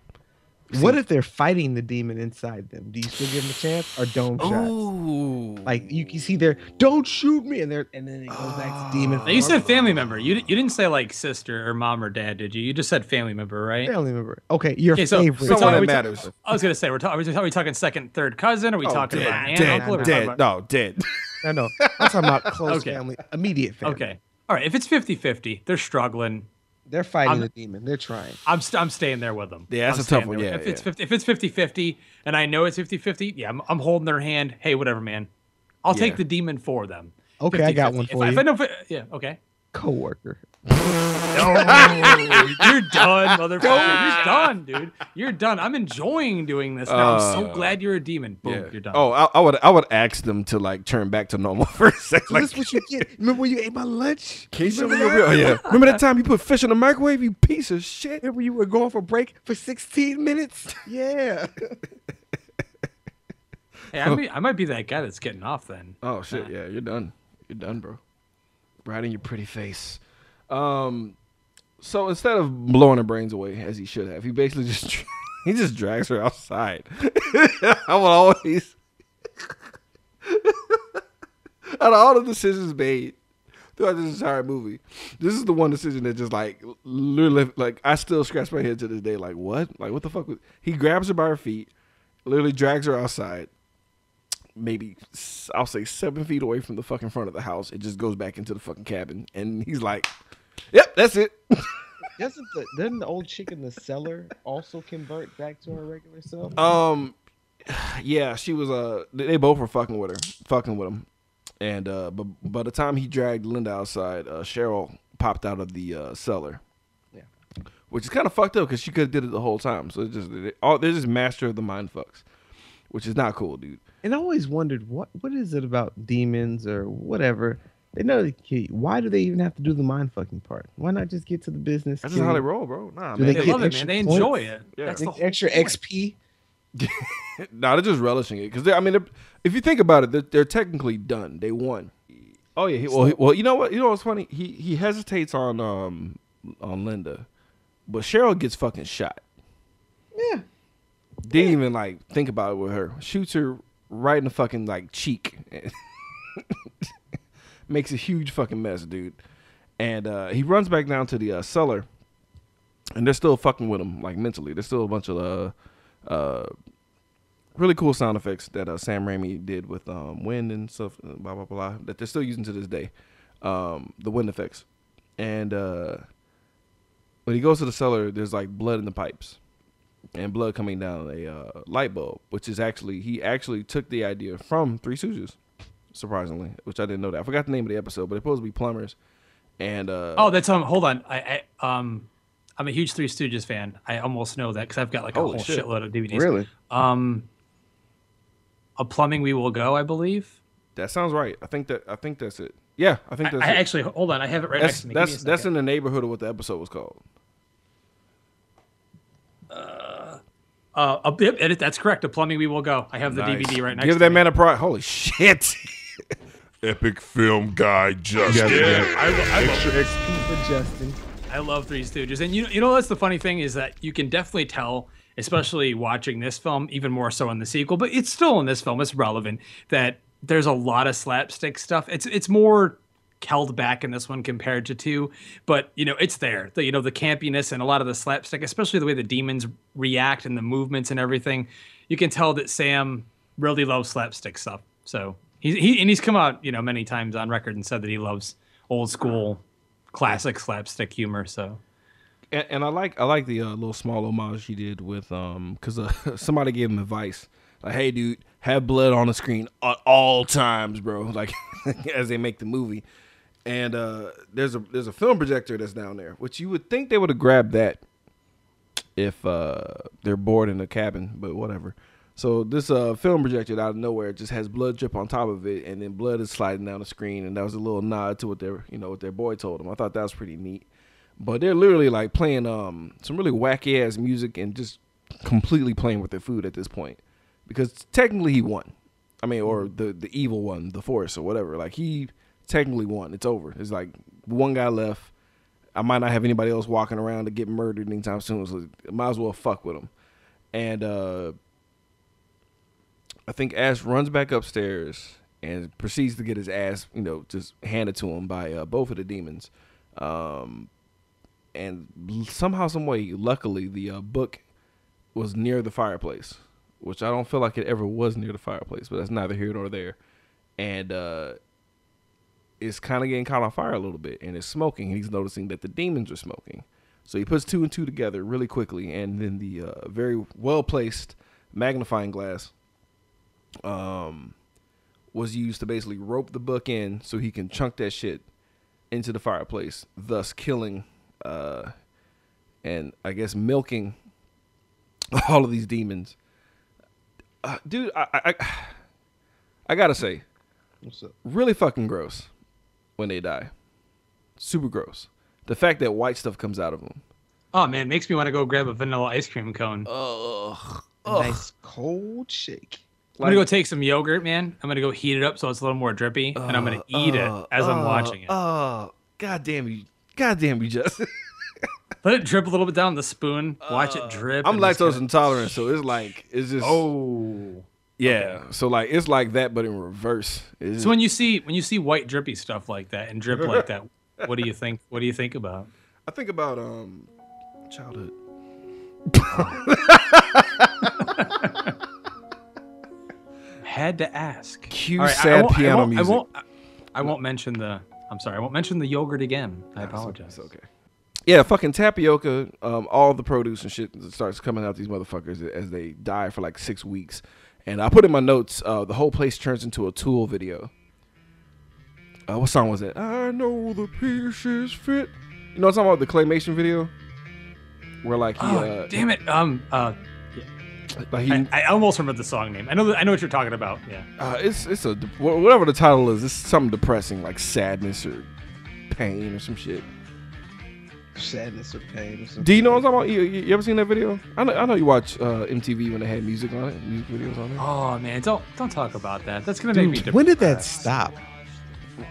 [SPEAKER 2] What if they're fighting the demon inside them? Do you still give them a chance or dome shots?
[SPEAKER 1] Ooh,
[SPEAKER 2] Like you can see there, don't shoot me, and there, and then it goes back to demon.
[SPEAKER 3] Now, you said family member. You, you didn't say like sister or mom or dad, did you? You just said family member, right?
[SPEAKER 2] family member. Okay, your
[SPEAKER 3] Okay, so-
[SPEAKER 2] favorite.
[SPEAKER 1] someone
[SPEAKER 3] talking-
[SPEAKER 1] that
[SPEAKER 3] we ta-
[SPEAKER 1] matters.
[SPEAKER 3] I was gonna say we're, ta- are, we, are we talking second, third cousin? Are we
[SPEAKER 1] Oh,
[SPEAKER 3] talking
[SPEAKER 1] dead,
[SPEAKER 3] about aunt,
[SPEAKER 1] dead,
[SPEAKER 3] uncle? Are we
[SPEAKER 1] dead,
[SPEAKER 3] about-
[SPEAKER 1] no, dead.
[SPEAKER 2] no, no, I'm talking about close
[SPEAKER 3] Okay.
[SPEAKER 2] family, immediate family.
[SPEAKER 3] Okay. All right. If it's 50-50, they're struggling.
[SPEAKER 2] They're fighting
[SPEAKER 3] I'm-
[SPEAKER 2] the demon. They're trying.
[SPEAKER 3] I'm st- I'm staying there with them.
[SPEAKER 1] Yeah, that's
[SPEAKER 3] I'm
[SPEAKER 1] a tough one.
[SPEAKER 3] there
[SPEAKER 1] Yeah,
[SPEAKER 3] with- If it's 50, if it's 50-50 and I know it's 50-50, yeah, I'm, I'm holding their hand. Hey, whatever, man. I'll
[SPEAKER 1] Yeah.
[SPEAKER 3] take the demon for them.
[SPEAKER 2] Okay, I got
[SPEAKER 3] 50-50.
[SPEAKER 2] one
[SPEAKER 3] If
[SPEAKER 2] for
[SPEAKER 3] I-
[SPEAKER 2] you.
[SPEAKER 3] If I know, if- yeah, okay.
[SPEAKER 2] Coworker.
[SPEAKER 3] Oh, you're done, motherfucker. You're done, dude. You're done. I'm enjoying doing this now. I'm so
[SPEAKER 1] Uh,
[SPEAKER 3] glad you're a demon. Boom,
[SPEAKER 1] Yeah.
[SPEAKER 3] you're done.
[SPEAKER 1] Oh, I, I would I would ask them to like turn back to normal for a second.
[SPEAKER 2] So
[SPEAKER 1] Like,
[SPEAKER 2] this what you get. Remember when you ate my lunch?
[SPEAKER 1] can you show
[SPEAKER 2] Remember
[SPEAKER 1] your
[SPEAKER 2] that?
[SPEAKER 1] real? Oh, yeah. Remember that time you put fish in the microwave? You piece of shit.
[SPEAKER 2] Remember you were going for break for 16 minutes? Yeah.
[SPEAKER 3] hey, I, may, I might be that guy that's getting off then.
[SPEAKER 1] Oh shit, yeah, you're done. You're done, bro. Right in your pretty face. Um, so instead of blowing her brains away as he should have, he basically just he just drags her outside. I will always out of all the decisions made throughout this entire movie, this is the one decision that just like literally like I still scratch my head to this day. Like what? Like what the fuck? Was, he grabs her by her feet, literally drags her outside maybe I'll say seven feet away from the fucking front of the house. It just goes back into the fucking cabin, and he's like, "Yep, that's it."
[SPEAKER 2] Doesn't the doesn't the old chick in the cellar also convert back to her regular self?
[SPEAKER 1] um, yeah, she was uh, they both were fucking with her, fucking with him, and uh, but by the time he dragged Linda outside, uh, Cheryl popped out of the uh, cellar.
[SPEAKER 2] Yeah.
[SPEAKER 1] which is kind of fucked up because she could have did it the whole time. So it's just they, all they're just master of the mind fucks, which is not cool, dude.
[SPEAKER 2] And I always wondered what what is it about demons or whatever. They know the key. Why do they even have to do the mind fucking part? Why not just get to the business?
[SPEAKER 1] That's just how they roll, bro. Nah,
[SPEAKER 2] Do
[SPEAKER 1] man.
[SPEAKER 2] they
[SPEAKER 3] They love it, man. They
[SPEAKER 2] points?
[SPEAKER 3] enjoy it.
[SPEAKER 1] Yeah.
[SPEAKER 3] That's the
[SPEAKER 2] extra
[SPEAKER 3] point.
[SPEAKER 2] XP.
[SPEAKER 1] nah, they're just relishing it because I mean, if you think about it, they're, they're technically done. They won. Oh yeah. He, well, he, well, you know what? You know what's funny? He he hesitates on um on Linda, but Cheryl gets fucking shot.
[SPEAKER 2] Yeah.
[SPEAKER 1] Didn't even like think about it with her. Shoots her right in the fucking like cheek. Makes a huge fucking mess, dude. And uh, he runs back down to the uh, cellar, and they're still fucking with him like mentally. There's still a bunch of uh, uh, really cool sound effects that uh, Sam Raimi did with um, wind and stuff, uh, blah blah blah, that they're still using to this day. Um, the wind effects, and uh, when he goes to the cellar, there's like blood in the pipes, and blood coming down a uh, light bulb, which is actually he actually took the idea from Three Stooges, surprisingly, which I didn't know that. I forgot the name of the episode, but it's supposed to be plumbers, and uh,
[SPEAKER 3] Oh, that's um. Hold on. I, I um, I'm a huge Three Stooges fan. I almost know that because I've got like a whole
[SPEAKER 1] shit.
[SPEAKER 3] shitload of DVDs.
[SPEAKER 2] Really?
[SPEAKER 3] Um, a plumbing we will go. I believe.
[SPEAKER 1] that sounds right. I think that I think that's it. Yeah, I think
[SPEAKER 3] I,
[SPEAKER 1] that's
[SPEAKER 3] I
[SPEAKER 1] it.
[SPEAKER 3] actually hold on. I have it right next
[SPEAKER 1] that's
[SPEAKER 3] to me.
[SPEAKER 1] That's that's in the neighborhood of what the episode was called.
[SPEAKER 3] Uh, uh, a bit, it, that's correct. A plumbing we will go. I have the
[SPEAKER 1] Nice.
[SPEAKER 3] DVD right next.
[SPEAKER 1] Give that
[SPEAKER 3] me.
[SPEAKER 1] man a prize. Holy shit!
[SPEAKER 5] Epic film guy Justin.
[SPEAKER 3] Yeah, I, lo- I love
[SPEAKER 5] Extra
[SPEAKER 2] XP Justin.
[SPEAKER 3] I love Three Stooges, and you you know that's the funny thing is that you can definitely tell, especially watching this film, even more so in the sequel, but it's still in this film. It's relevant that there's a lot of slapstick stuff. It's it's more held back in this one compared to two, but you know it's there. The you know the campiness and a lot of the slapstick, especially the way the demons react and the movements and everything. You can tell that Sam really loves slapstick stuff. So he's he and he's come out you know many times on record and said that he loves old school, classic slapstick humor. So
[SPEAKER 1] and, and I like I like the uh, little small homage he did with um because uh, somebody gave him advice like, hey dude, have blood on the screen at all times, bro. Like as they make the movie, and uh, there's a there's a film projector that's down there, which you would think they would have grabbed that if uh, they're bored in the cabin, but whatever. So this uh, film projector out of nowhere just has blood drip on top of it, and then blood is sliding down the screen, and that was a little nod to what their you know what their boy told them. I thought that was pretty neat. But they're literally like playing um some really wacky ass music and just completely playing with their food at this point, because technically he won. I mean, or the the evil one, the force or whatever. Like he technically won. It's over. It's like one guy left. I might not have anybody else walking around to get murdered anytime soon. So I might as well fuck with him. And uh I think Ash runs back upstairs and proceeds to get his ass, you know, just handed to him by uh, both of the demons. Um, and somehow, some way, luckily, the uh, book was near the fireplace, which I don't feel like it ever was near the fireplace, but that's neither here nor there. And uh, it's kind of getting caught on fire a little bit, and it's smoking. And he's noticing that the demons are smoking. So he puts two and two together really quickly, and then the uh, very well placed magnifying glass um, was used to basically rope the book in so he can chunk that shit into the fireplace, thus killing uh, and I guess milking all of these demons. Uh, dude, I, I I- I gotta say,
[SPEAKER 2] What's up?
[SPEAKER 1] really fucking gross when they die. Super gross. The fact that white stuff comes out of them.
[SPEAKER 3] oh man, makes me want to go grab a vanilla ice cream cone.
[SPEAKER 1] Ugh.
[SPEAKER 2] A nice cold shake.
[SPEAKER 3] I'm gonna go take some yogurt, man. I'm gonna go heat it up so it's a little more drippy, and I'm gonna eat it uh, as I'm uh, watching it.
[SPEAKER 1] Uh, oh, god damn you. God damn you, Justin.
[SPEAKER 3] Let it drip a little bit down the spoon. Watch it drip.
[SPEAKER 1] I'm lactose
[SPEAKER 3] kinda-
[SPEAKER 1] intolerant, so it's like it's just
[SPEAKER 3] Oh.
[SPEAKER 1] yeah. So like it's like that, but in reverse. It's
[SPEAKER 3] So when you see when you see white drippy stuff like that and drip like that, what do you think? What do you think about?
[SPEAKER 1] I think about um childhood.
[SPEAKER 3] Had to ask.
[SPEAKER 1] Cue
[SPEAKER 3] right, I- I
[SPEAKER 1] sad
[SPEAKER 3] won't- I
[SPEAKER 1] piano
[SPEAKER 3] won't-
[SPEAKER 1] music.
[SPEAKER 3] I won't, I won't mention the. I'm sorry. I won't mention the yogurt again. I apologize.
[SPEAKER 1] It's okay. Yeah, fucking tapioca, um, all the produce and shit starts coming out these motherfuckers as they die for like six weeks. And I put in my notes, uh, the whole place turns into a Tool video. Uh, what song was that? I know the pieces fit. You know what I'm talking about? The claymation video? Where like he,
[SPEAKER 3] Oh,
[SPEAKER 1] uh,
[SPEAKER 3] damn it. Um. Uh.
[SPEAKER 1] Like he,
[SPEAKER 3] I, I almost remember the song name. I know. I know what you're talking about. Yeah.
[SPEAKER 1] uh, it's it's a whatever the title is. It's something depressing, like sadness or pain or some shit.
[SPEAKER 2] Sadness or pain or something.
[SPEAKER 1] Do you know what I'm talking about? You, you you ever seen that video? I know, I know you watch uh, MTV when they had music on it, music videos on it.
[SPEAKER 3] Oh man, don't don't talk about that. That's gonna make me.
[SPEAKER 2] Dude, when did that stop?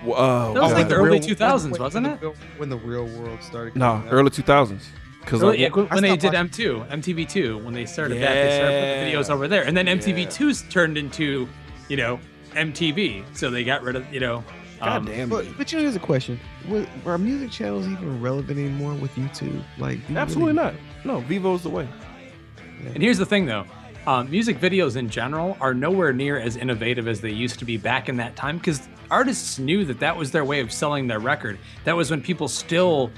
[SPEAKER 1] Well, uh,
[SPEAKER 3] That was like the early
[SPEAKER 2] real-
[SPEAKER 3] 2000s,
[SPEAKER 2] when-
[SPEAKER 3] wasn't
[SPEAKER 2] when
[SPEAKER 3] it?
[SPEAKER 2] the When the real world started.
[SPEAKER 1] no
[SPEAKER 2] coming out?
[SPEAKER 1] early 2000s. Because
[SPEAKER 3] Really?
[SPEAKER 1] like,
[SPEAKER 3] Yeah, when they did
[SPEAKER 2] watching-
[SPEAKER 3] M2, MTV2, when they started that, they started putting videos over there, and then MTV2's turned into, you know, MTV. So they got rid of, you know, um,
[SPEAKER 1] God damn
[SPEAKER 2] But, but you know, here's a question: Wa- Are music channels even relevant anymore with YouTube? Like, you
[SPEAKER 1] Absolutely
[SPEAKER 2] really-
[SPEAKER 1] not. No, Vevo's the way.
[SPEAKER 3] And here's the thing, though. Um, music videos in general are nowhere near as innovative as they used to be back in that time because artists knew that that was their way of selling their record. That was when people still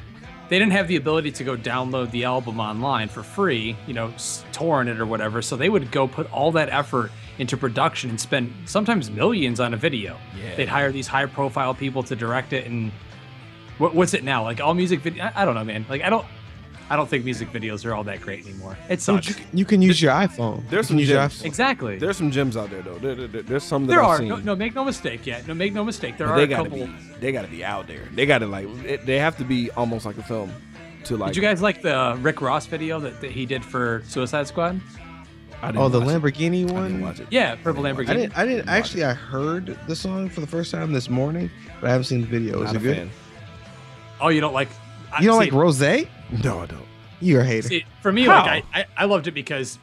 [SPEAKER 3] they didn't have the ability to go download the album online for free, you know, torrent it or whatever. So they would go put all that effort into production and spend sometimes millions on a video.
[SPEAKER 1] Yeah.
[SPEAKER 3] They'd hire these high profile people to direct it and what, what's it now? Like all music video I, I don't know, man. Like I don't I don't think music videos are all that great anymore. It
[SPEAKER 2] Dude,
[SPEAKER 3] sucks.
[SPEAKER 2] you, can, you can use your iPhone.
[SPEAKER 1] There's some
[SPEAKER 2] can use your
[SPEAKER 1] gems.
[SPEAKER 3] Exactly.
[SPEAKER 1] There's some gems out there though. There, there- there- there's some that
[SPEAKER 3] There
[SPEAKER 1] I've
[SPEAKER 3] are
[SPEAKER 1] seen.
[SPEAKER 3] no, no. Make no mistake. Yet, no. Make no mistake. There
[SPEAKER 1] but
[SPEAKER 3] are
[SPEAKER 1] they
[SPEAKER 3] a
[SPEAKER 1] gotta
[SPEAKER 3] couple.
[SPEAKER 1] be. They gotta be out there. They gotta like. It, they have to be almost like a film. To like.
[SPEAKER 3] Did you guys like the Rick Ross video that, that he did for Suicide Squad?
[SPEAKER 1] I didn't
[SPEAKER 2] Oh, the
[SPEAKER 1] watch it.
[SPEAKER 2] Lamborghini
[SPEAKER 1] I
[SPEAKER 2] one.
[SPEAKER 1] didn't watch it.
[SPEAKER 3] Yeah, Purple Lamborghini.
[SPEAKER 2] I didn't. I didn't actually. I heard the song for the first time this morning, but I haven't seen the video. Is it good?
[SPEAKER 1] fan.
[SPEAKER 3] Oh, you don't like? I-
[SPEAKER 2] You don't
[SPEAKER 3] see,
[SPEAKER 2] like Rose?
[SPEAKER 1] No, I don't.
[SPEAKER 2] You're a hater.
[SPEAKER 3] See, for me,
[SPEAKER 1] How?
[SPEAKER 3] like I, I, I loved it because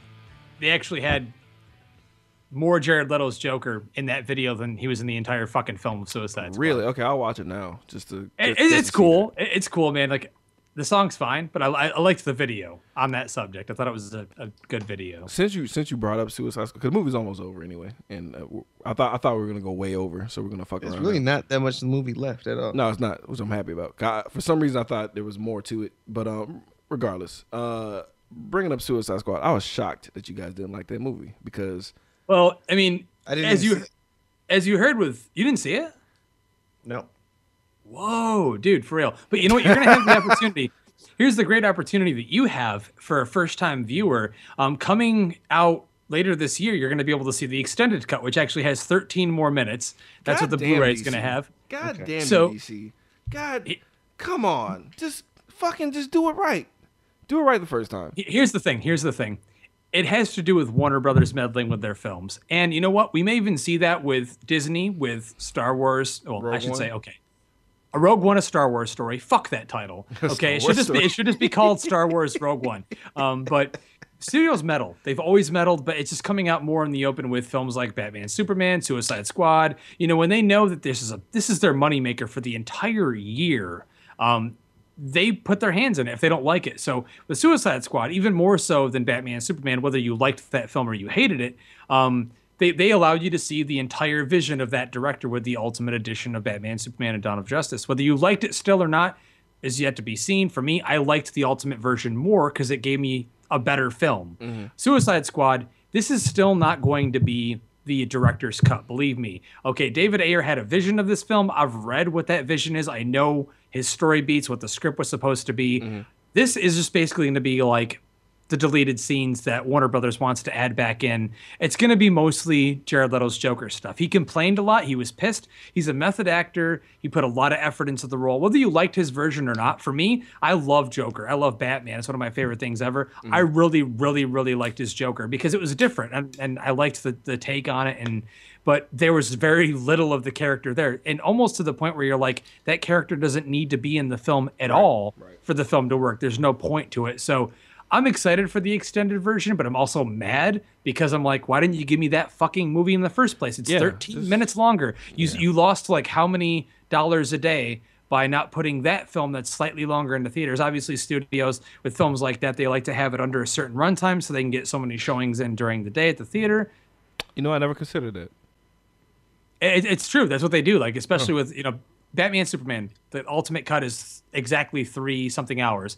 [SPEAKER 3] they actually had more Jared Leto's Joker in that video than he was in the entire fucking film of Suicide Squad.
[SPEAKER 1] Really? Okay, I'll watch it now. Just to.
[SPEAKER 3] It,
[SPEAKER 1] just-
[SPEAKER 3] it- it's
[SPEAKER 1] to
[SPEAKER 3] cool. It- It's cool, man. Like the song's fine, but I, I, I liked the video on that subject. I thought it was a, a good video.
[SPEAKER 1] Since you since you brought up Suicide Squad, because the movie's almost over anyway, and uh, w- I thought I thought we were gonna go way over, so we're gonna fuck
[SPEAKER 2] There's
[SPEAKER 1] around.
[SPEAKER 2] really
[SPEAKER 1] now.
[SPEAKER 2] not that much movie left at all.
[SPEAKER 1] No, it's not, which I'm happy about. I- for some reason, I thought there was more to it, but um, regardless, uh, bringing up Suicide Squad, I was shocked that you guys didn't like that movie because
[SPEAKER 3] Well, I mean,
[SPEAKER 2] I didn't
[SPEAKER 3] as you
[SPEAKER 2] see
[SPEAKER 3] as you heard with you didn't see it.
[SPEAKER 2] No.
[SPEAKER 3] Whoa, dude, for real. But you know what? You're gonna have the opportunity. Here's the great opportunity that you have for a first-time viewer. Um, coming out later this year, you're gonna be able to see the extended cut, which actually has 13 more minutes. That's what the Blu-ray is gonna have.
[SPEAKER 1] God damn
[SPEAKER 3] So-
[SPEAKER 1] DC. God,
[SPEAKER 3] It-
[SPEAKER 1] come on, just fucking just do it right. Do it right the first time.
[SPEAKER 3] Here's the thing. Here's the thing. It has to do with Warner Brothers meddling with their films. And you know what? We may even see that with Disney, with Star Wars. Well, I should
[SPEAKER 1] One?
[SPEAKER 3] say, okay. A Rogue One, a Star Wars story. Fuck that title. Okay, it should just be it should just be called Star Wars Rogue One. Um, but studios meddle. They've always meddled, but it's just coming out more in the open with films like Batman, Superman, Suicide Squad. You know, when they know that this is a this is their moneymaker for the entire year. Um, they put their hands in it if they don't like it. So with Suicide Squad, even more so than Batman Superman, whether you liked that film or you hated it, um, they they allowed you to see the entire vision of that director with the ultimate edition of Batman, Superman, and Dawn of Justice. Whether you liked it still or not is yet to be seen. For me, I liked the ultimate version more because it gave me a better film. Mm-hmm. Suicide Squad, this is still not going to be the director's cut, believe me. Okay, David Ayer had a vision of this film. I've read what that vision is. I know his story beats, what the script was supposed to be. Mm-hmm. This is just basically going to be like the deleted scenes that Warner Brothers wants to add back in. It's going to be mostly Jared Leto's Joker stuff. He complained a lot. He was pissed. He's a method actor. He put a lot of effort into the role. Whether you liked his version or not, for me, I love Joker. I love Batman. It's one of my favorite things ever. I mm. really, really, really liked his Joker because it was different and, and I liked the, the take on it. And but there was very little of the character there, and almost to the point where you're like, that character doesn't need to be in the film at all for the film to work. There's no point to it. So I'm excited for the extended version, but I'm also mad because I'm like, why didn't you give me that fucking movie in the first place? It's
[SPEAKER 1] Yeah,
[SPEAKER 3] 13
[SPEAKER 1] just-
[SPEAKER 3] minutes longer. You you lost like how many dollars a day by not putting that film that's slightly longer into theaters. Obviously, studios with films like that, they like to have it under a certain runtime so they can get so many showings in during the day at the theater.
[SPEAKER 1] You know, I never considered that.
[SPEAKER 3] It, it's true. That's what they do. Like especially with you know Batman Superman. The ultimate cut is exactly three something hours.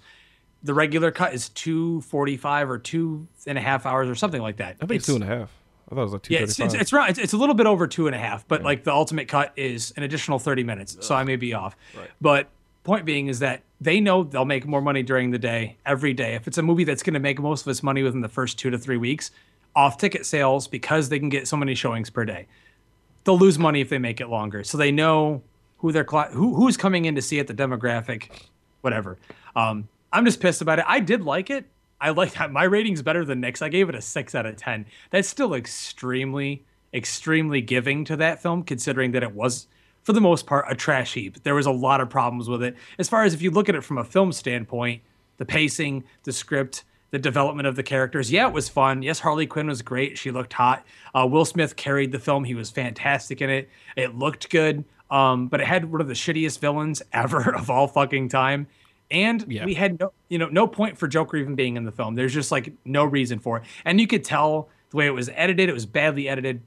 [SPEAKER 3] The regular cut is two forty five or two and a half hours or something like that.
[SPEAKER 1] I think it's two and a half. I thought it was like two
[SPEAKER 3] Yeah, it's, it's, it's right. It's, it's a little bit over two and a half, but like the ultimate cut is an additional 30 minutes. So I may be off. But point being is that they know they'll make more money during the day, every day. If it's a movie that's going to make most of its money within the first two to three weeks, off ticket sales, because they can get so many showings per day, they'll lose money if they make it longer. So they know who cli- who who's coming in to see it, the demographic, whatever. Um, I'm just pissed about it. I did like it. I like my rating's better than Nick's. I gave it a six out of ten. That's still extremely, extremely giving to that film, considering that it was, for the most part, a trash heap. There was a lot of problems with it. As far as if you look at it from a film standpoint, the pacing, the script, the development of the characters. Yeah, it was fun. Yes, Harley Quinn was great. She looked hot. Uh, Will Smith carried the film. He was fantastic in it. It looked good. Um, but it had one of the shittiest villains ever of all fucking time. And
[SPEAKER 1] Yeah.
[SPEAKER 3] we had no, you know, no point for Joker even being in the film. There's just like no reason for it. And you could tell the way it was edited. It was badly edited.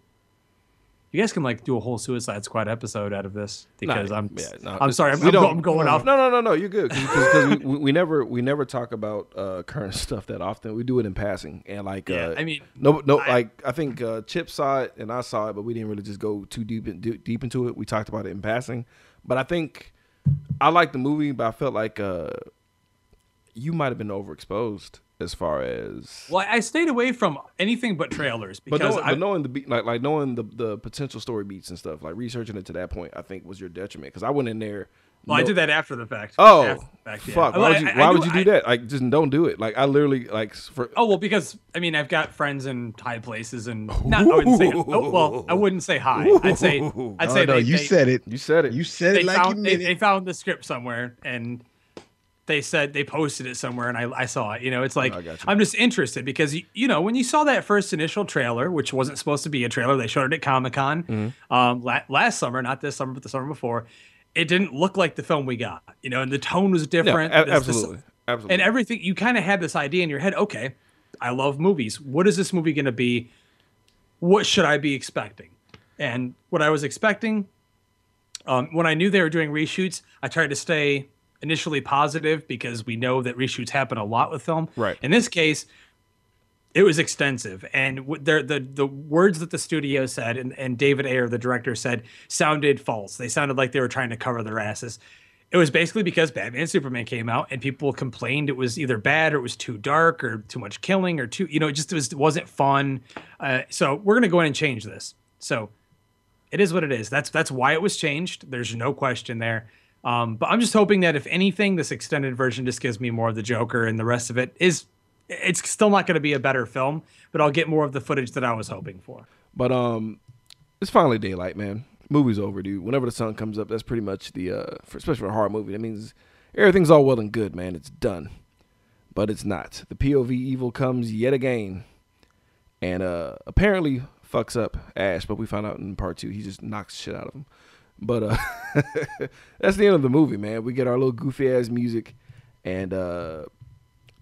[SPEAKER 3] You guys can like do a whole Suicide Squad episode out of this because I'm,
[SPEAKER 1] yeah, no,
[SPEAKER 3] I'm sorry, I'm, I'm, I'm going off.
[SPEAKER 1] No, no, no, no. You're good because we, we, never we never talk about uh, current stuff that often. We do it in passing and like
[SPEAKER 3] Yeah,
[SPEAKER 1] uh,
[SPEAKER 3] I mean,
[SPEAKER 1] no, no.
[SPEAKER 3] I-
[SPEAKER 1] like I think uh, Chip saw it and I saw it, but we didn't really just go too deep in, deep, deep into it. We talked about it in passing, but I think I liked the movie, but I felt like uh, you might have been overexposed as far as
[SPEAKER 3] Well, I stayed away from anything but trailers
[SPEAKER 1] But
[SPEAKER 3] because
[SPEAKER 1] knowing,
[SPEAKER 3] I,
[SPEAKER 1] but knowing the beat, like like knowing the the potential story beats and stuff, like researching it to that point, I think was your detriment because I went in there.
[SPEAKER 3] Well, I
[SPEAKER 1] no-
[SPEAKER 3] did that after the fact.
[SPEAKER 1] Oh,
[SPEAKER 3] the fact, yeah.
[SPEAKER 1] fuck! Why
[SPEAKER 3] I-
[SPEAKER 1] would you?
[SPEAKER 3] I- I
[SPEAKER 1] Why
[SPEAKER 3] do-
[SPEAKER 1] would you do
[SPEAKER 3] I-
[SPEAKER 1] that? Like, just don't do it. Like, I literally like for.
[SPEAKER 3] Oh well, because I mean, I've got friends in high places, and not. I wouldn't say. Oh, well, I wouldn't say high. I'd say. I'd
[SPEAKER 2] Oh,
[SPEAKER 3] say
[SPEAKER 2] no,
[SPEAKER 3] they,
[SPEAKER 2] you
[SPEAKER 3] they,
[SPEAKER 2] said it.
[SPEAKER 1] You said it.
[SPEAKER 2] You said it like
[SPEAKER 3] found
[SPEAKER 2] you
[SPEAKER 3] they,
[SPEAKER 2] meant
[SPEAKER 3] they found the script somewhere, and they said they posted it somewhere and I, I saw it. You know, it's like
[SPEAKER 1] oh,
[SPEAKER 3] I'm just interested because you, you know when you saw that first initial trailer, which wasn't supposed to be a trailer, they showed it at Comic Con
[SPEAKER 1] Mm-hmm.
[SPEAKER 3] um, la- last summer, not this summer, but the summer before. It didn't look like the film we got, you know, and the tone was different.
[SPEAKER 1] a-
[SPEAKER 3] This- this-
[SPEAKER 1] absolutely, absolutely.
[SPEAKER 3] and everything you kind of had this idea in your head okay i love movies what is this movie going to be what should i be expecting and what i was expecting um, when i knew they were doing reshoots i tried to stay initially positive because we know that reshoots happen a lot with film
[SPEAKER 1] Right.
[SPEAKER 3] in this case it was extensive. And w- the, the the words that the studio said and, and david ayer the director said sounded false. They sounded like they were trying to cover their asses. It was basically because batman superman came out and people complained it was either bad or it was too dark or too much killing or too you know it just was, wasn't fun. Uh, so we're going to go in and change this. So it is what it is. That's that's why it was changed. There's no question there. Um, but i'm just hoping that if anything this extended version just gives me more of the joker and the rest of it is it's still not going to be a better film, but I'll get more of the footage that I was hoping for.
[SPEAKER 1] But um, it's finally daylight, man. Movie's over, dude. Whenever the sun comes up, that's pretty much the uh, for, especially for a horror movie. That means everything's all well and good, man. It's done, but it's not. The POV evil comes yet again, and uh, apparently fucks up Ash. But we found out in part two, he just knocks shit out of him. But uh, that's the end of the movie, man. We get our little goofy ass music, and uh,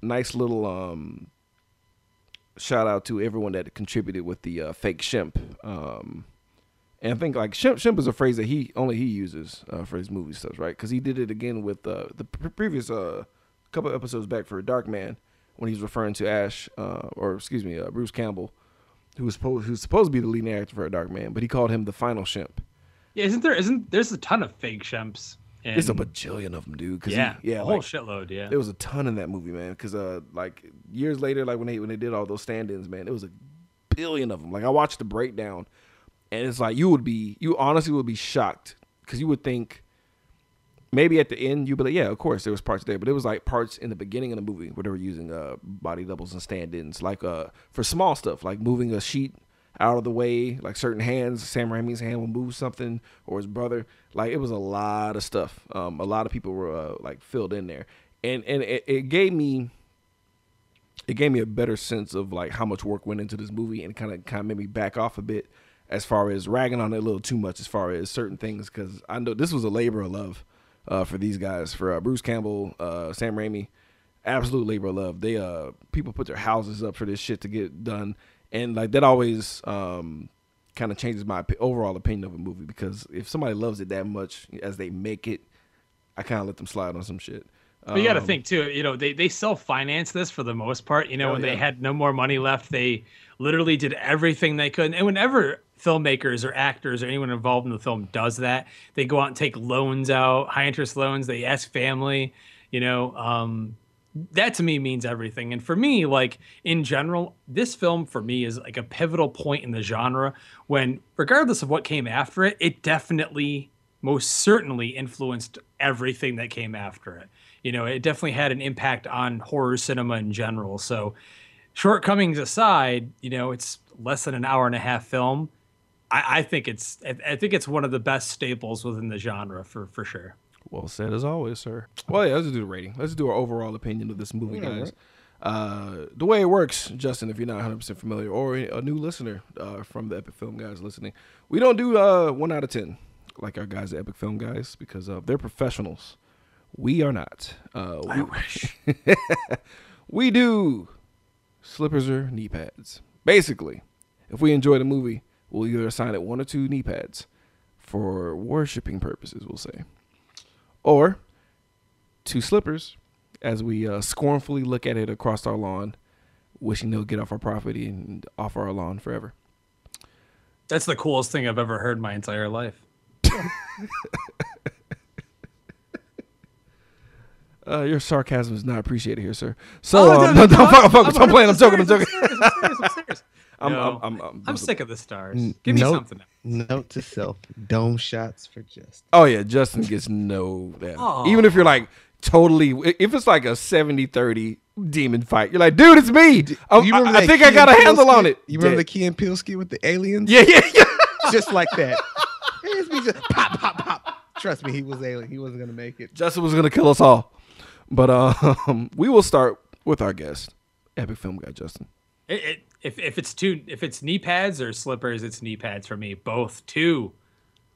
[SPEAKER 1] nice little um shout out to everyone that contributed with the uh, fake shemp. Um, and I think like shemp, shemp is a phrase that he only he uses uh, for his movie stuff, right? Because he did it again with uh, the pre- previous uh, couple episodes back for Darkman when he's referring to Ash, uh, or excuse me, uh, Bruce Campbell, who was supposed who's supposed to be the leading actor for Darkman, but he called him the final shemp.
[SPEAKER 3] Yeah, isn't there? Isn't there's a ton of fake shemps? In-
[SPEAKER 1] There's a bajillion of them, dude. 'cause he-
[SPEAKER 3] yeah,
[SPEAKER 1] yeah,
[SPEAKER 3] a whole
[SPEAKER 1] like,
[SPEAKER 3] shitload. Yeah,
[SPEAKER 1] There was a ton in that movie, man. Because uh, like years later, like when they when they did all those stand-ins, man, it was a billion of them. Like I watched the breakdown, and it's like you would be, you honestly would be shocked because you would think maybe at the end you'd be like, yeah, of course there was parts there, but it was like parts in the beginning of the movie where they were using uh body doubles and stand-ins, like uh for small stuff, like moving a sheet out of the way, like certain hands, Sam Raimi's hand will move something, or his brother. Like it was a lot of stuff. Um, a lot of people were uh, like filled in there, and and it, it gave me, it gave me a better sense of like how much work went into this movie, and kind of kind of made me back off a bit as far as ragging on it a little too much as far as certain things because I know this was a labor of love uh, for these guys for uh, Bruce Campbell, uh, Sam Raimi, absolute labor of love. They uh people put their houses up for this shit to get done, and like that always um kind of changes my overall opinion of a movie because if somebody loves it that much as they make it, I kind of let them slide on some shit.
[SPEAKER 3] But you got to
[SPEAKER 1] Um,
[SPEAKER 3] think too. You know, they they self finance this for the most part. You know,
[SPEAKER 1] Oh,
[SPEAKER 3] when they had no more money left, they literally did everything they could. And whenever filmmakers or actors or anyone involved in the film does that, they go out and take loans out, high interest loans. They ask family. You know, um, that to me means everything. And for me, like in general, this film for me is like a pivotal point in the genre when, regardless of what came after it, it definitely, most certainly influenced everything that came after it. You know, it definitely had an impact on horror cinema in general. So, shortcomings aside, you know, it's less than an hour and a half film. I, I think it's, I, I think it's one of the best staples within the genre for for sure.
[SPEAKER 1] Well said as always, sir. Well, yeah, let's do the rating. Let's do our overall opinion of this movie, guys. Uh, the way it works, Justin, if you're not 100% familiar, or a new listener uh, from the Epic Film Guys listening, we don't do uh, 1 out of 10 like our guys at Epic Film Guys because uh, they're professionals. We are not. Uh, we,
[SPEAKER 3] I wish.
[SPEAKER 1] we do slippers or knee pads. Basically, if we enjoy the movie, we'll either assign it one or two knee pads for worshiping purposes, we'll say, or two slippers as we uh, scornfully look at it across our lawn, wishing they'll get off our property and off our lawn forever.
[SPEAKER 3] That's the coolest thing I've ever heard in my entire life.
[SPEAKER 1] Uh, your sarcasm is not appreciated here, sir. So,
[SPEAKER 3] Oh,
[SPEAKER 1] um,
[SPEAKER 3] no,
[SPEAKER 1] no,
[SPEAKER 3] no,
[SPEAKER 1] no,
[SPEAKER 3] no,
[SPEAKER 1] I'm, I'm, I'm playing. I'm joking. I'm
[SPEAKER 3] serious,
[SPEAKER 1] joking.
[SPEAKER 3] I'm serious, I'm I'm.
[SPEAKER 1] I'm, I'm, I'm,
[SPEAKER 3] I'm sick of the stars. Give me
[SPEAKER 2] note-
[SPEAKER 3] something. else.
[SPEAKER 2] Note to self: dome shots for Justin.
[SPEAKER 1] Oh yeah, Justin gets no that. Even if you're like totally, if it's like a 70-30 demon fight, you're like, dude, it's me. I,
[SPEAKER 2] You
[SPEAKER 1] I, I think
[SPEAKER 2] Key
[SPEAKER 1] I got a
[SPEAKER 2] and Peele
[SPEAKER 1] handle on it.
[SPEAKER 2] You remember the Key and Peele skit with the aliens?
[SPEAKER 1] Yeah, yeah, yeah.
[SPEAKER 2] just like that. It's me just pop, pop, pop. Trust me, he was alien. He wasn't gonna make it.
[SPEAKER 1] Justin was gonna kill us all. But um, we will start with our guest, epic film guy Justin.
[SPEAKER 3] It, it, if if it's two, if it's knee pads or slippers, it's knee pads for me. Both two,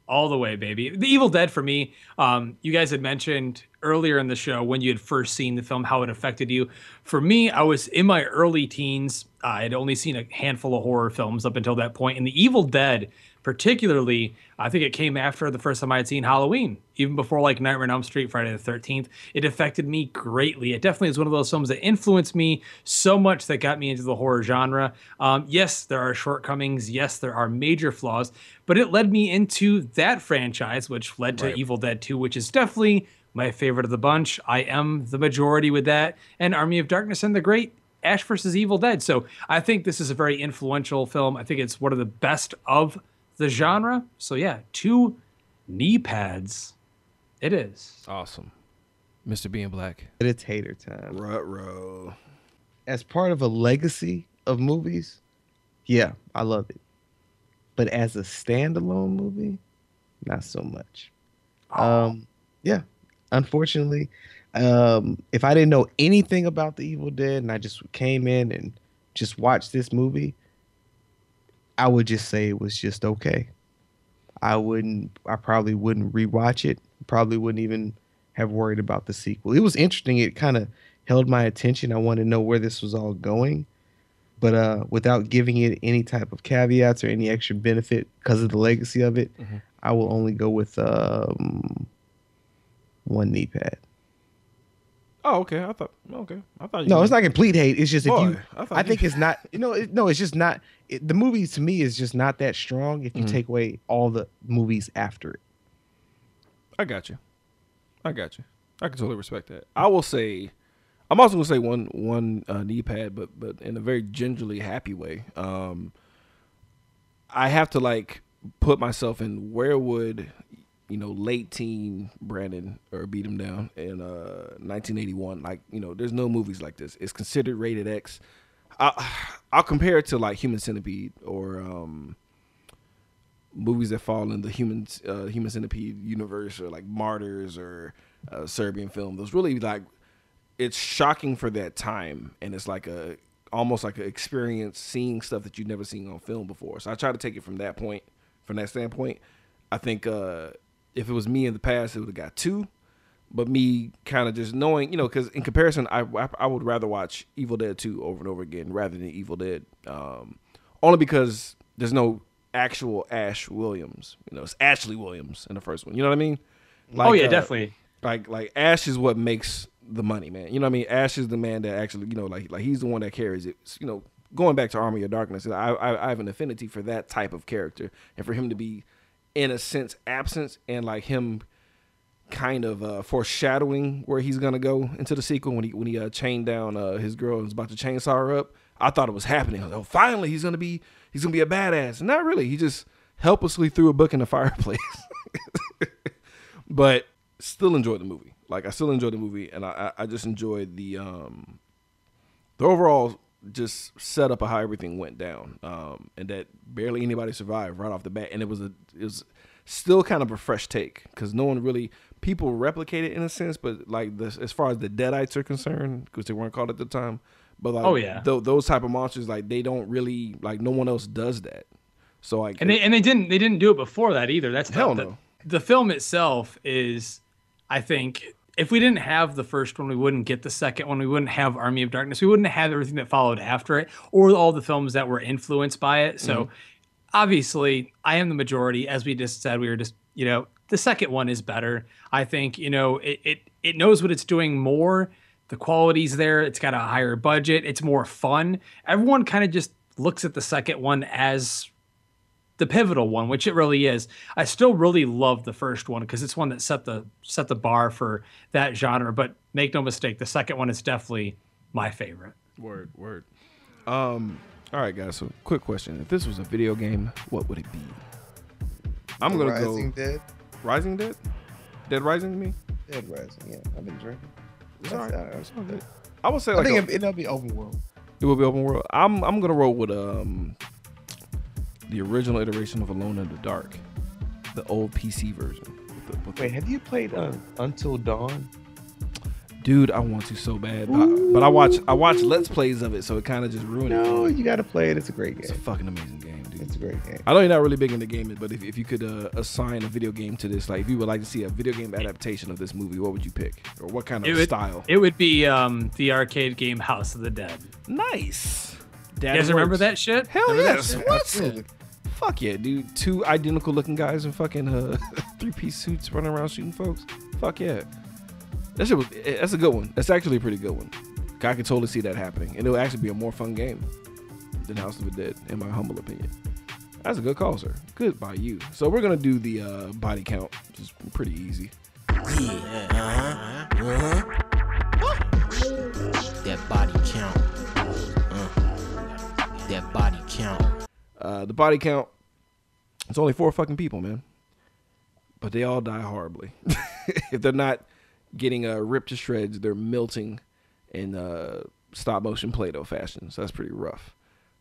[SPEAKER 3] all the way, baby. The Evil Dead for me. Um, you guys had mentioned earlier in the show when you had first seen the film how it affected you. For me, I was in my early teens. I had only seen a handful of horror films up until that point, and The Evil Dead particularly i think it came after the first time i had seen halloween even before like nightmare on elm street friday the 13th it affected me greatly it definitely is one of those films that influenced me so much that got me into the horror genre um, yes there are shortcomings yes there are major flaws but it led me into that franchise which led to
[SPEAKER 1] Right.
[SPEAKER 3] evil dead 2 which is definitely my favorite of the bunch i am the majority with that and army of darkness and the great Ash versus Evil Dead. So I think this is a very influential film. I think it's one of the best of the genre. So yeah, two knee pads. It is.
[SPEAKER 1] Awesome, Mr. Being Black.
[SPEAKER 2] It's hater time.
[SPEAKER 1] Rutro.
[SPEAKER 2] As part of a legacy of movies, yeah, I love it. But as a standalone movie, not so much. Um, yeah, unfortunately, um, if I didn't know anything about the Evil Dead and I just came in and just watched this movie, I would just say it was just okay. I wouldn't. I probably wouldn't rewatch it. Probably wouldn't even have worried about the sequel. It was interesting. It kind of held my attention. I wanted to know where this was all going, but uh, without giving it any type of caveats or any extra benefit because of the legacy of it, I will only go with um, one knee pad.
[SPEAKER 1] Oh, okay. I thought. Okay, I thought. You
[SPEAKER 2] No,
[SPEAKER 1] meant-
[SPEAKER 2] it's not complete hate. It's just if you.
[SPEAKER 1] I
[SPEAKER 2] I,
[SPEAKER 1] thought you-
[SPEAKER 2] think it's not. You know, it, no, it's just not. It, the movie to me is just not that strong if you
[SPEAKER 1] Mhm.
[SPEAKER 2] take away all the movies after it.
[SPEAKER 1] I got you. I got you. I can totally respect that. I will say, I'm also gonna say one one uh, knee pad, but but in a very gingerly happy way. Um, I have to like put myself in where would you know late teen Brandon or beat him down in uh 1981. Like you know, there's no movies like this. It's considered rated X. I, I'll compare it to like Human Centipede or um movies that fall in the human uh, human centipede universe or like martyrs or uh, serbian film those really like it's shocking for that time and it's like a almost like an experience seeing stuff that you've never seen on film before so i try to take it from that point from that standpoint i think uh if it was me in the past it would have got two but me kind of just knowing, you know, because in comparison, I, I I would rather watch Evil Dead 2 over and over again rather than Evil Dead, um, only because there's no actual Ash Williams. You know, it's Ashley Williams in the first one. You know what I mean?
[SPEAKER 3] oh yeah,
[SPEAKER 1] uh,
[SPEAKER 3] definitely.
[SPEAKER 1] Like like Ash is what makes the money, man. You know what I mean? Ash is the man that actually, you know, like like he's the one that carries it. You know, going back to Army of Darkness, I I, I have an affinity for that type of character, and for him to be, in a sense, absence and like him kind of uh, foreshadowing where he's gonna go into the sequel when he when he uh, chained down uh, his girl and was about to chainsaw her up. I thought it was happening. I was like, oh, finally he's gonna be he's gonna be a badass. Not really. He just helplessly threw a book in the fireplace. but still enjoyed the movie. Like I still enjoyed the movie, and I I just enjoyed the um the overall just setup of how everything went down, um, and that barely anybody survived right off the bat, and it was a it was still kind of a fresh take because no one really people replicate it in a sense, but like this as far as the Deadites are concerned, because they weren't called at the time, but like
[SPEAKER 3] Oh, yeah.
[SPEAKER 1] tho- those type of monsters like they don't really like no one else does that. So like
[SPEAKER 3] And they and they didn't they didn't do it before that either. That's
[SPEAKER 1] Hell
[SPEAKER 3] the,
[SPEAKER 1] no.
[SPEAKER 3] The film itself is, I think, if we didn't have the first one, we wouldn't get the second one. We wouldn't have Army of Darkness. We wouldn't have everything that followed after it, or all the films that were influenced by it. So,
[SPEAKER 1] Mm-hmm.
[SPEAKER 3] obviously, I am the majority. As we just said, we were just you know the second one is better. I think you know it it it knows what it's doing more. The quality's there. It's got a higher budget. It's more fun. Everyone kind of just looks at the second one as the pivotal one, which it really is. I still really love the first one because it's one that set the set the bar for that genre. But make no mistake, the second one is definitely my favorite.
[SPEAKER 1] Word, word. Um, all right, guys. So, quick question: If this was a video game, what would it be? I'm gonna
[SPEAKER 2] Rising
[SPEAKER 1] go
[SPEAKER 2] Dead.
[SPEAKER 1] Rising Dead. Dead Rising me.
[SPEAKER 2] Dead Rising. Yeah, I've been drinking.
[SPEAKER 1] It's all right.
[SPEAKER 2] That's-
[SPEAKER 1] It's all good. I would say
[SPEAKER 2] I think
[SPEAKER 1] a-
[SPEAKER 2] it, it'll be open world.
[SPEAKER 1] it will be open world. I'm I'm gonna roll with um the original iteration of Alone in the Dark, the old PC version. With the, with the-
[SPEAKER 2] Wait, have you played uh, Until Dawn?
[SPEAKER 1] Dude, I want to so bad, but, but I watch I watch let's plays of it, so it kind of just ruined it.
[SPEAKER 2] No, you got to play it. It's a great game.
[SPEAKER 1] It's a fucking amazing game, dude.
[SPEAKER 2] It's a great game.
[SPEAKER 1] I know you're not really big into gaming, but if, if you could uh, assign a video game to this, like if you would like to see a video game adaptation of this movie, what would you pick, or what kind of
[SPEAKER 3] It would,
[SPEAKER 1] style?
[SPEAKER 3] it would be um, the arcade game House of the Dead.
[SPEAKER 1] nice.
[SPEAKER 3] You guys remember that shit?
[SPEAKER 1] Hell
[SPEAKER 3] Remember
[SPEAKER 1] yes.
[SPEAKER 3] shit?
[SPEAKER 1] What? Fuck yeah, dude. Two identical looking guys in fucking uh, three piece suits running around shooting folks. Fuck yeah. That shit was. eh, That's a good one. That's actually a pretty good one. I could totally see that happening, and it'll actually be a more fun game than House of the Dead, in my humble opinion. That's a good call, sir. Good by you. So we're gonna do the uh, body count, which is pretty easy. Yeah. Uh huh. Uh huh.
[SPEAKER 6] That body count. Uh, that body.
[SPEAKER 1] Uh, the body count. It's only four fucking people, man. But they all die horribly. if they're not getting uh, ripped to shreds, they're melting in uh, stop motion Play-Doh fashion. So that's pretty rough.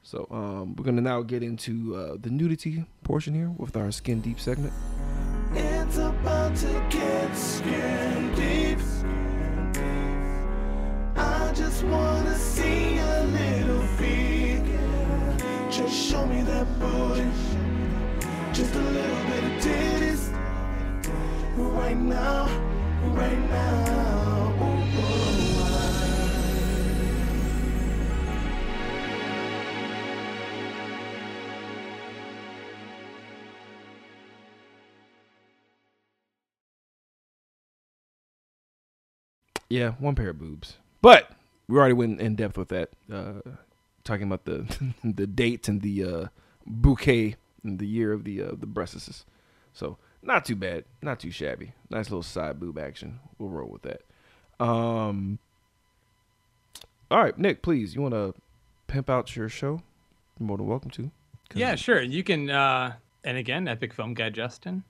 [SPEAKER 1] So um, we're gonna now get into uh, the nudity portion here with our skin deep segment.
[SPEAKER 7] It's about to get skin deep. I just see a little feet. Just show me that booty. Just a little bit of titties. Right now, right now.
[SPEAKER 1] Yeah, one pair of boobs. But we already went in depth with that, uh, talking about the the date and the uh, bouquet and the year of the uh, the breasts. So not too bad, not too shabby. Nice little side boob action. We'll roll with that. Um. All right, Nick, please, you want to pimp out your show? You're more than welcome to.
[SPEAKER 3] Yeah, sure. You can. Uh, and again, Epic Film Guy Justin.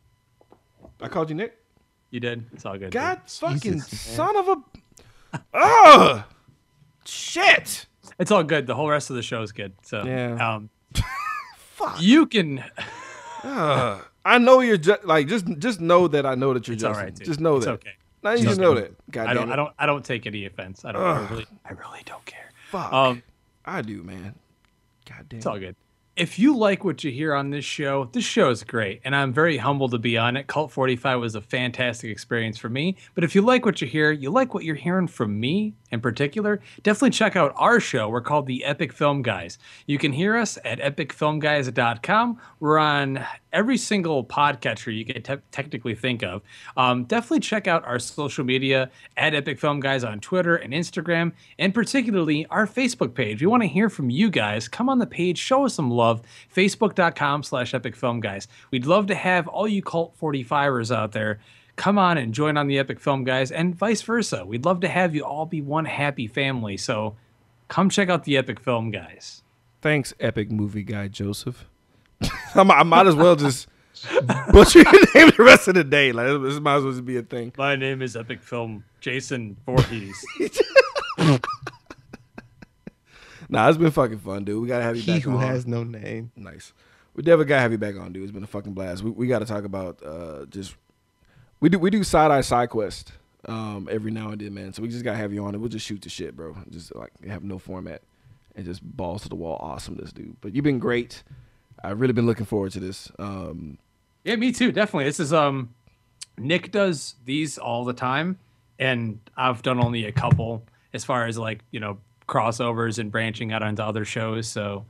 [SPEAKER 1] I called you Nick.
[SPEAKER 3] You did. It's all good.
[SPEAKER 1] God fucking
[SPEAKER 2] man.
[SPEAKER 1] son of a. Ugh! Shit!
[SPEAKER 3] It's all good. The whole rest of the show is good. So
[SPEAKER 1] Yeah.
[SPEAKER 3] Um, You can.
[SPEAKER 1] Ugh. I know you're just like just just know that I know that you're
[SPEAKER 3] It's
[SPEAKER 1] Justin.
[SPEAKER 3] right.
[SPEAKER 1] Just know
[SPEAKER 3] it's
[SPEAKER 1] that.
[SPEAKER 3] okay.
[SPEAKER 1] Now you just know that. God
[SPEAKER 3] I don't.
[SPEAKER 1] damn it.
[SPEAKER 3] I don't. I don't take any offense. I don't. I really. I really don't care.
[SPEAKER 1] Fuck.
[SPEAKER 3] Um,
[SPEAKER 1] I do, man. God damn.
[SPEAKER 3] It's all good. If you like what you hear on this show, this show is great, and I'm very humbled to be on it. Cult 45 was a fantastic experience for me. But if you like what you hear, you like what you're hearing from me in particular, definitely check out our show. We're called the Epic Film Guys. You can hear us at epicfilmguys.com. We're on every single podcatcher you can te- technically think of. Um, definitely check out our social media at Epic Film Guys on Twitter and Instagram, and particularly our Facebook page. We want to hear from you guys. Come on the page, show us some love. Facebook.com slash Epic Film Guys. We'd love to have all you Cult 45ers out there come on and join on the Epic Film Guys, and vice versa. We'd love to have you all be one happy family. So come check out the Epic Film Guys.
[SPEAKER 1] Thanks, epic movie guy Joseph. I might as well just butcher your name the rest of the day. Like this might as well just be a thing.
[SPEAKER 3] My name is Epic Film Jason Voorhees.
[SPEAKER 1] Nah, it's been fucking fun, dude. We gotta have you
[SPEAKER 2] He
[SPEAKER 1] back
[SPEAKER 2] who
[SPEAKER 1] on.
[SPEAKER 2] has no name.
[SPEAKER 1] Nice. We definitely gotta have you back on, dude. It's been a fucking blast. We, we gotta talk about uh just we do we do side eye side quest um every now and then, man. So we just gotta have you on it. we'll just shoot the shit, bro. Just like have no format and just balls to the wall awesomeness, dude. But you've been great. I've really been looking forward to this. Um
[SPEAKER 3] Yeah, me too. Definitely. This is um Nick does these all the time and I've done only a couple as far as like, you know, crossovers and branching out onto other shows. So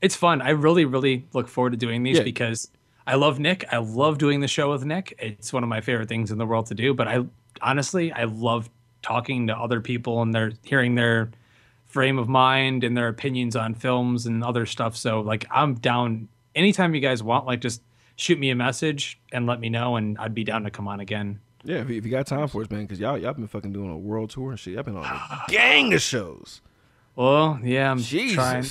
[SPEAKER 3] it's fun. I really, really look forward to doing these
[SPEAKER 1] Yeah.
[SPEAKER 3] because I love Nick. I love doing the show with Nick. It's one of my favorite things in the world to do. But I honestly I love talking to other people and they're hearing their frame of mind and their opinions on films and other stuff. So like I'm down anytime you guys want, like just shoot me a message and let me know and I'd be down to come on again.
[SPEAKER 1] yeah, if you, if you got time for us, man, because y'all y'all been fucking doing a world tour and shit. Y'all been on a gang of shows.
[SPEAKER 3] Well, yeah, I'm
[SPEAKER 1] Jesus.
[SPEAKER 3] trying.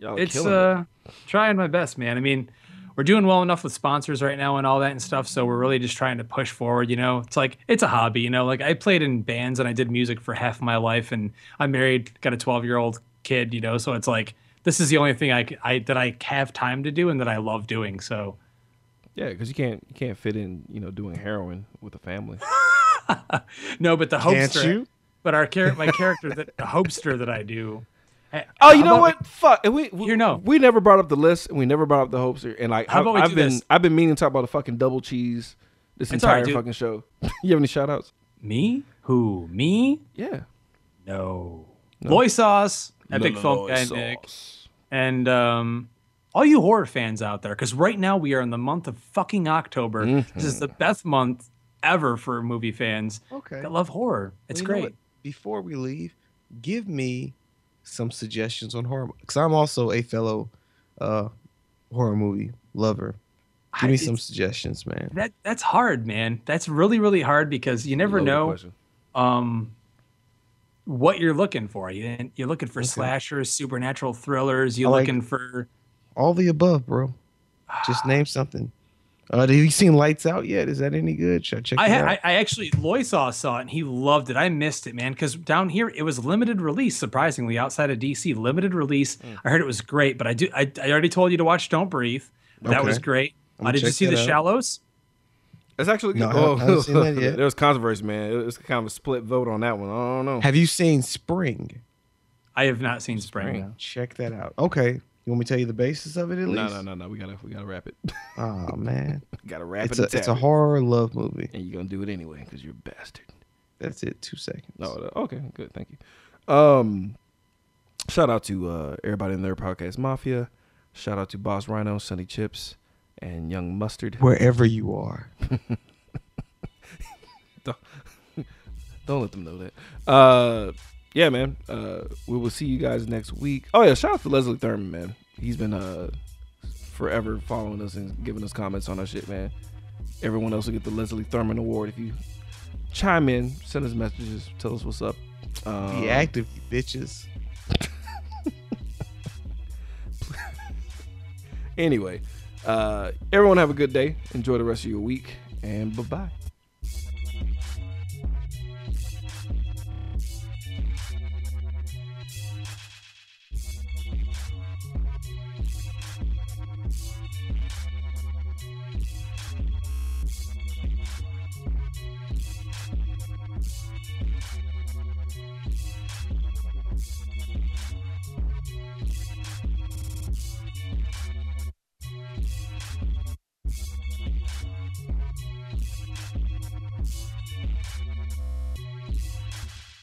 [SPEAKER 1] Y'all
[SPEAKER 3] It's
[SPEAKER 1] killing it.
[SPEAKER 3] uh trying my best, man. I mean, we're doing well enough with sponsors right now and all that and stuff, so we're really just trying to push forward, you know. It's like it's a hobby, you know. Like I played in bands and I did music for half my life and I'm married, got a 12-year-old kid, you know. So it's like this is the only thing I, I- that I have time to do and that I love doing. So
[SPEAKER 1] Yeah, because you can't you can't fit in, you know, doing heroin with a family.
[SPEAKER 3] no, but the hopes
[SPEAKER 2] Can't you?
[SPEAKER 3] but our char- my character that the hopester that I do.
[SPEAKER 1] Oh, you know
[SPEAKER 3] about
[SPEAKER 1] what? Fuck. and We, we
[SPEAKER 3] You know.
[SPEAKER 1] we never brought up the list, and we never brought up the hopes. And like,
[SPEAKER 3] How
[SPEAKER 1] I,
[SPEAKER 3] about we
[SPEAKER 1] I've
[SPEAKER 3] do
[SPEAKER 1] been
[SPEAKER 3] this?
[SPEAKER 1] I've been meaning to talk about the fucking double cheese this
[SPEAKER 3] It's all right,
[SPEAKER 1] entire
[SPEAKER 3] dude.
[SPEAKER 1] fucking show. you have any shout outs?
[SPEAKER 3] Me? Who? Me?
[SPEAKER 1] Yeah.
[SPEAKER 3] No. Loy Sauce, Epic Film Guy Nick, and um, all you horror fans out there, because right now we are in the month of fucking October. This is the best month ever for movie fans
[SPEAKER 2] Okay.
[SPEAKER 3] that love horror. It's
[SPEAKER 2] Well, you know
[SPEAKER 3] great.
[SPEAKER 2] what? Before we leave, give me some suggestions on horror because I'm also a fellow uh, horror movie lover. Give
[SPEAKER 3] I-
[SPEAKER 2] me some suggestions, man.
[SPEAKER 3] That that's hard, man. That's really really hard because you never know um what you're looking for. You you're looking for slashers, supernatural thrillers. You're
[SPEAKER 2] like-
[SPEAKER 3] looking for
[SPEAKER 2] All the above, bro. Just name something. Uh, have you seen Lights Out yet? Is that any good? Should I check
[SPEAKER 3] I,
[SPEAKER 2] it
[SPEAKER 3] ha-
[SPEAKER 2] out?
[SPEAKER 3] I I actually Loisaw saw saw it and he loved it. I missed it, man, because down here it was limited release. Surprisingly, outside of DC, limited release.
[SPEAKER 2] Hmm.
[SPEAKER 3] I heard it was great, but I do. I, I already told you to watch Don't Breathe. That was great. Uh, did you see The
[SPEAKER 2] out.
[SPEAKER 3] Shallows?
[SPEAKER 1] It's actually
[SPEAKER 2] No,
[SPEAKER 1] good.
[SPEAKER 2] I haven't- I haven't seen that yet.
[SPEAKER 1] there was controversy, man. It was kind of a split vote on that one. I don't know.
[SPEAKER 2] have you seen Spring?
[SPEAKER 3] I have not seen Spring.
[SPEAKER 1] Spring.
[SPEAKER 3] no.
[SPEAKER 2] Check that out. Okay. You want me to tell you the basis of it at least?
[SPEAKER 1] no, no, no. no. We gotta, we gotta wrap it.
[SPEAKER 2] Oh man,
[SPEAKER 1] gotta wrap
[SPEAKER 2] it's
[SPEAKER 1] it.
[SPEAKER 2] a it's a horror love movie.
[SPEAKER 1] and you're gonna do it anyway because you're a bastard.
[SPEAKER 2] That's it. Two seconds.
[SPEAKER 1] No, uh, okay, good, thank you. Um, shout out to uh, everybody in their podcast mafia. Shout out to Boss Rhino, Sunny Chips, and Young Mustard.
[SPEAKER 2] Wherever you are.
[SPEAKER 1] Don't let them know that. Uh, yeah, man. Uh, we will see you guys next week. Oh yeah, shout out to Leslie Thurman, man. He's been uh forever following us and giving us comments on our shit, man. Everyone else will get the Leslie Thurman Award if you chime in, send us messages, tell us what's up. Um,
[SPEAKER 2] Be active, you bitches.
[SPEAKER 1] Anyway, uh, everyone have a good day. Enjoy the rest of your week, and bye bye.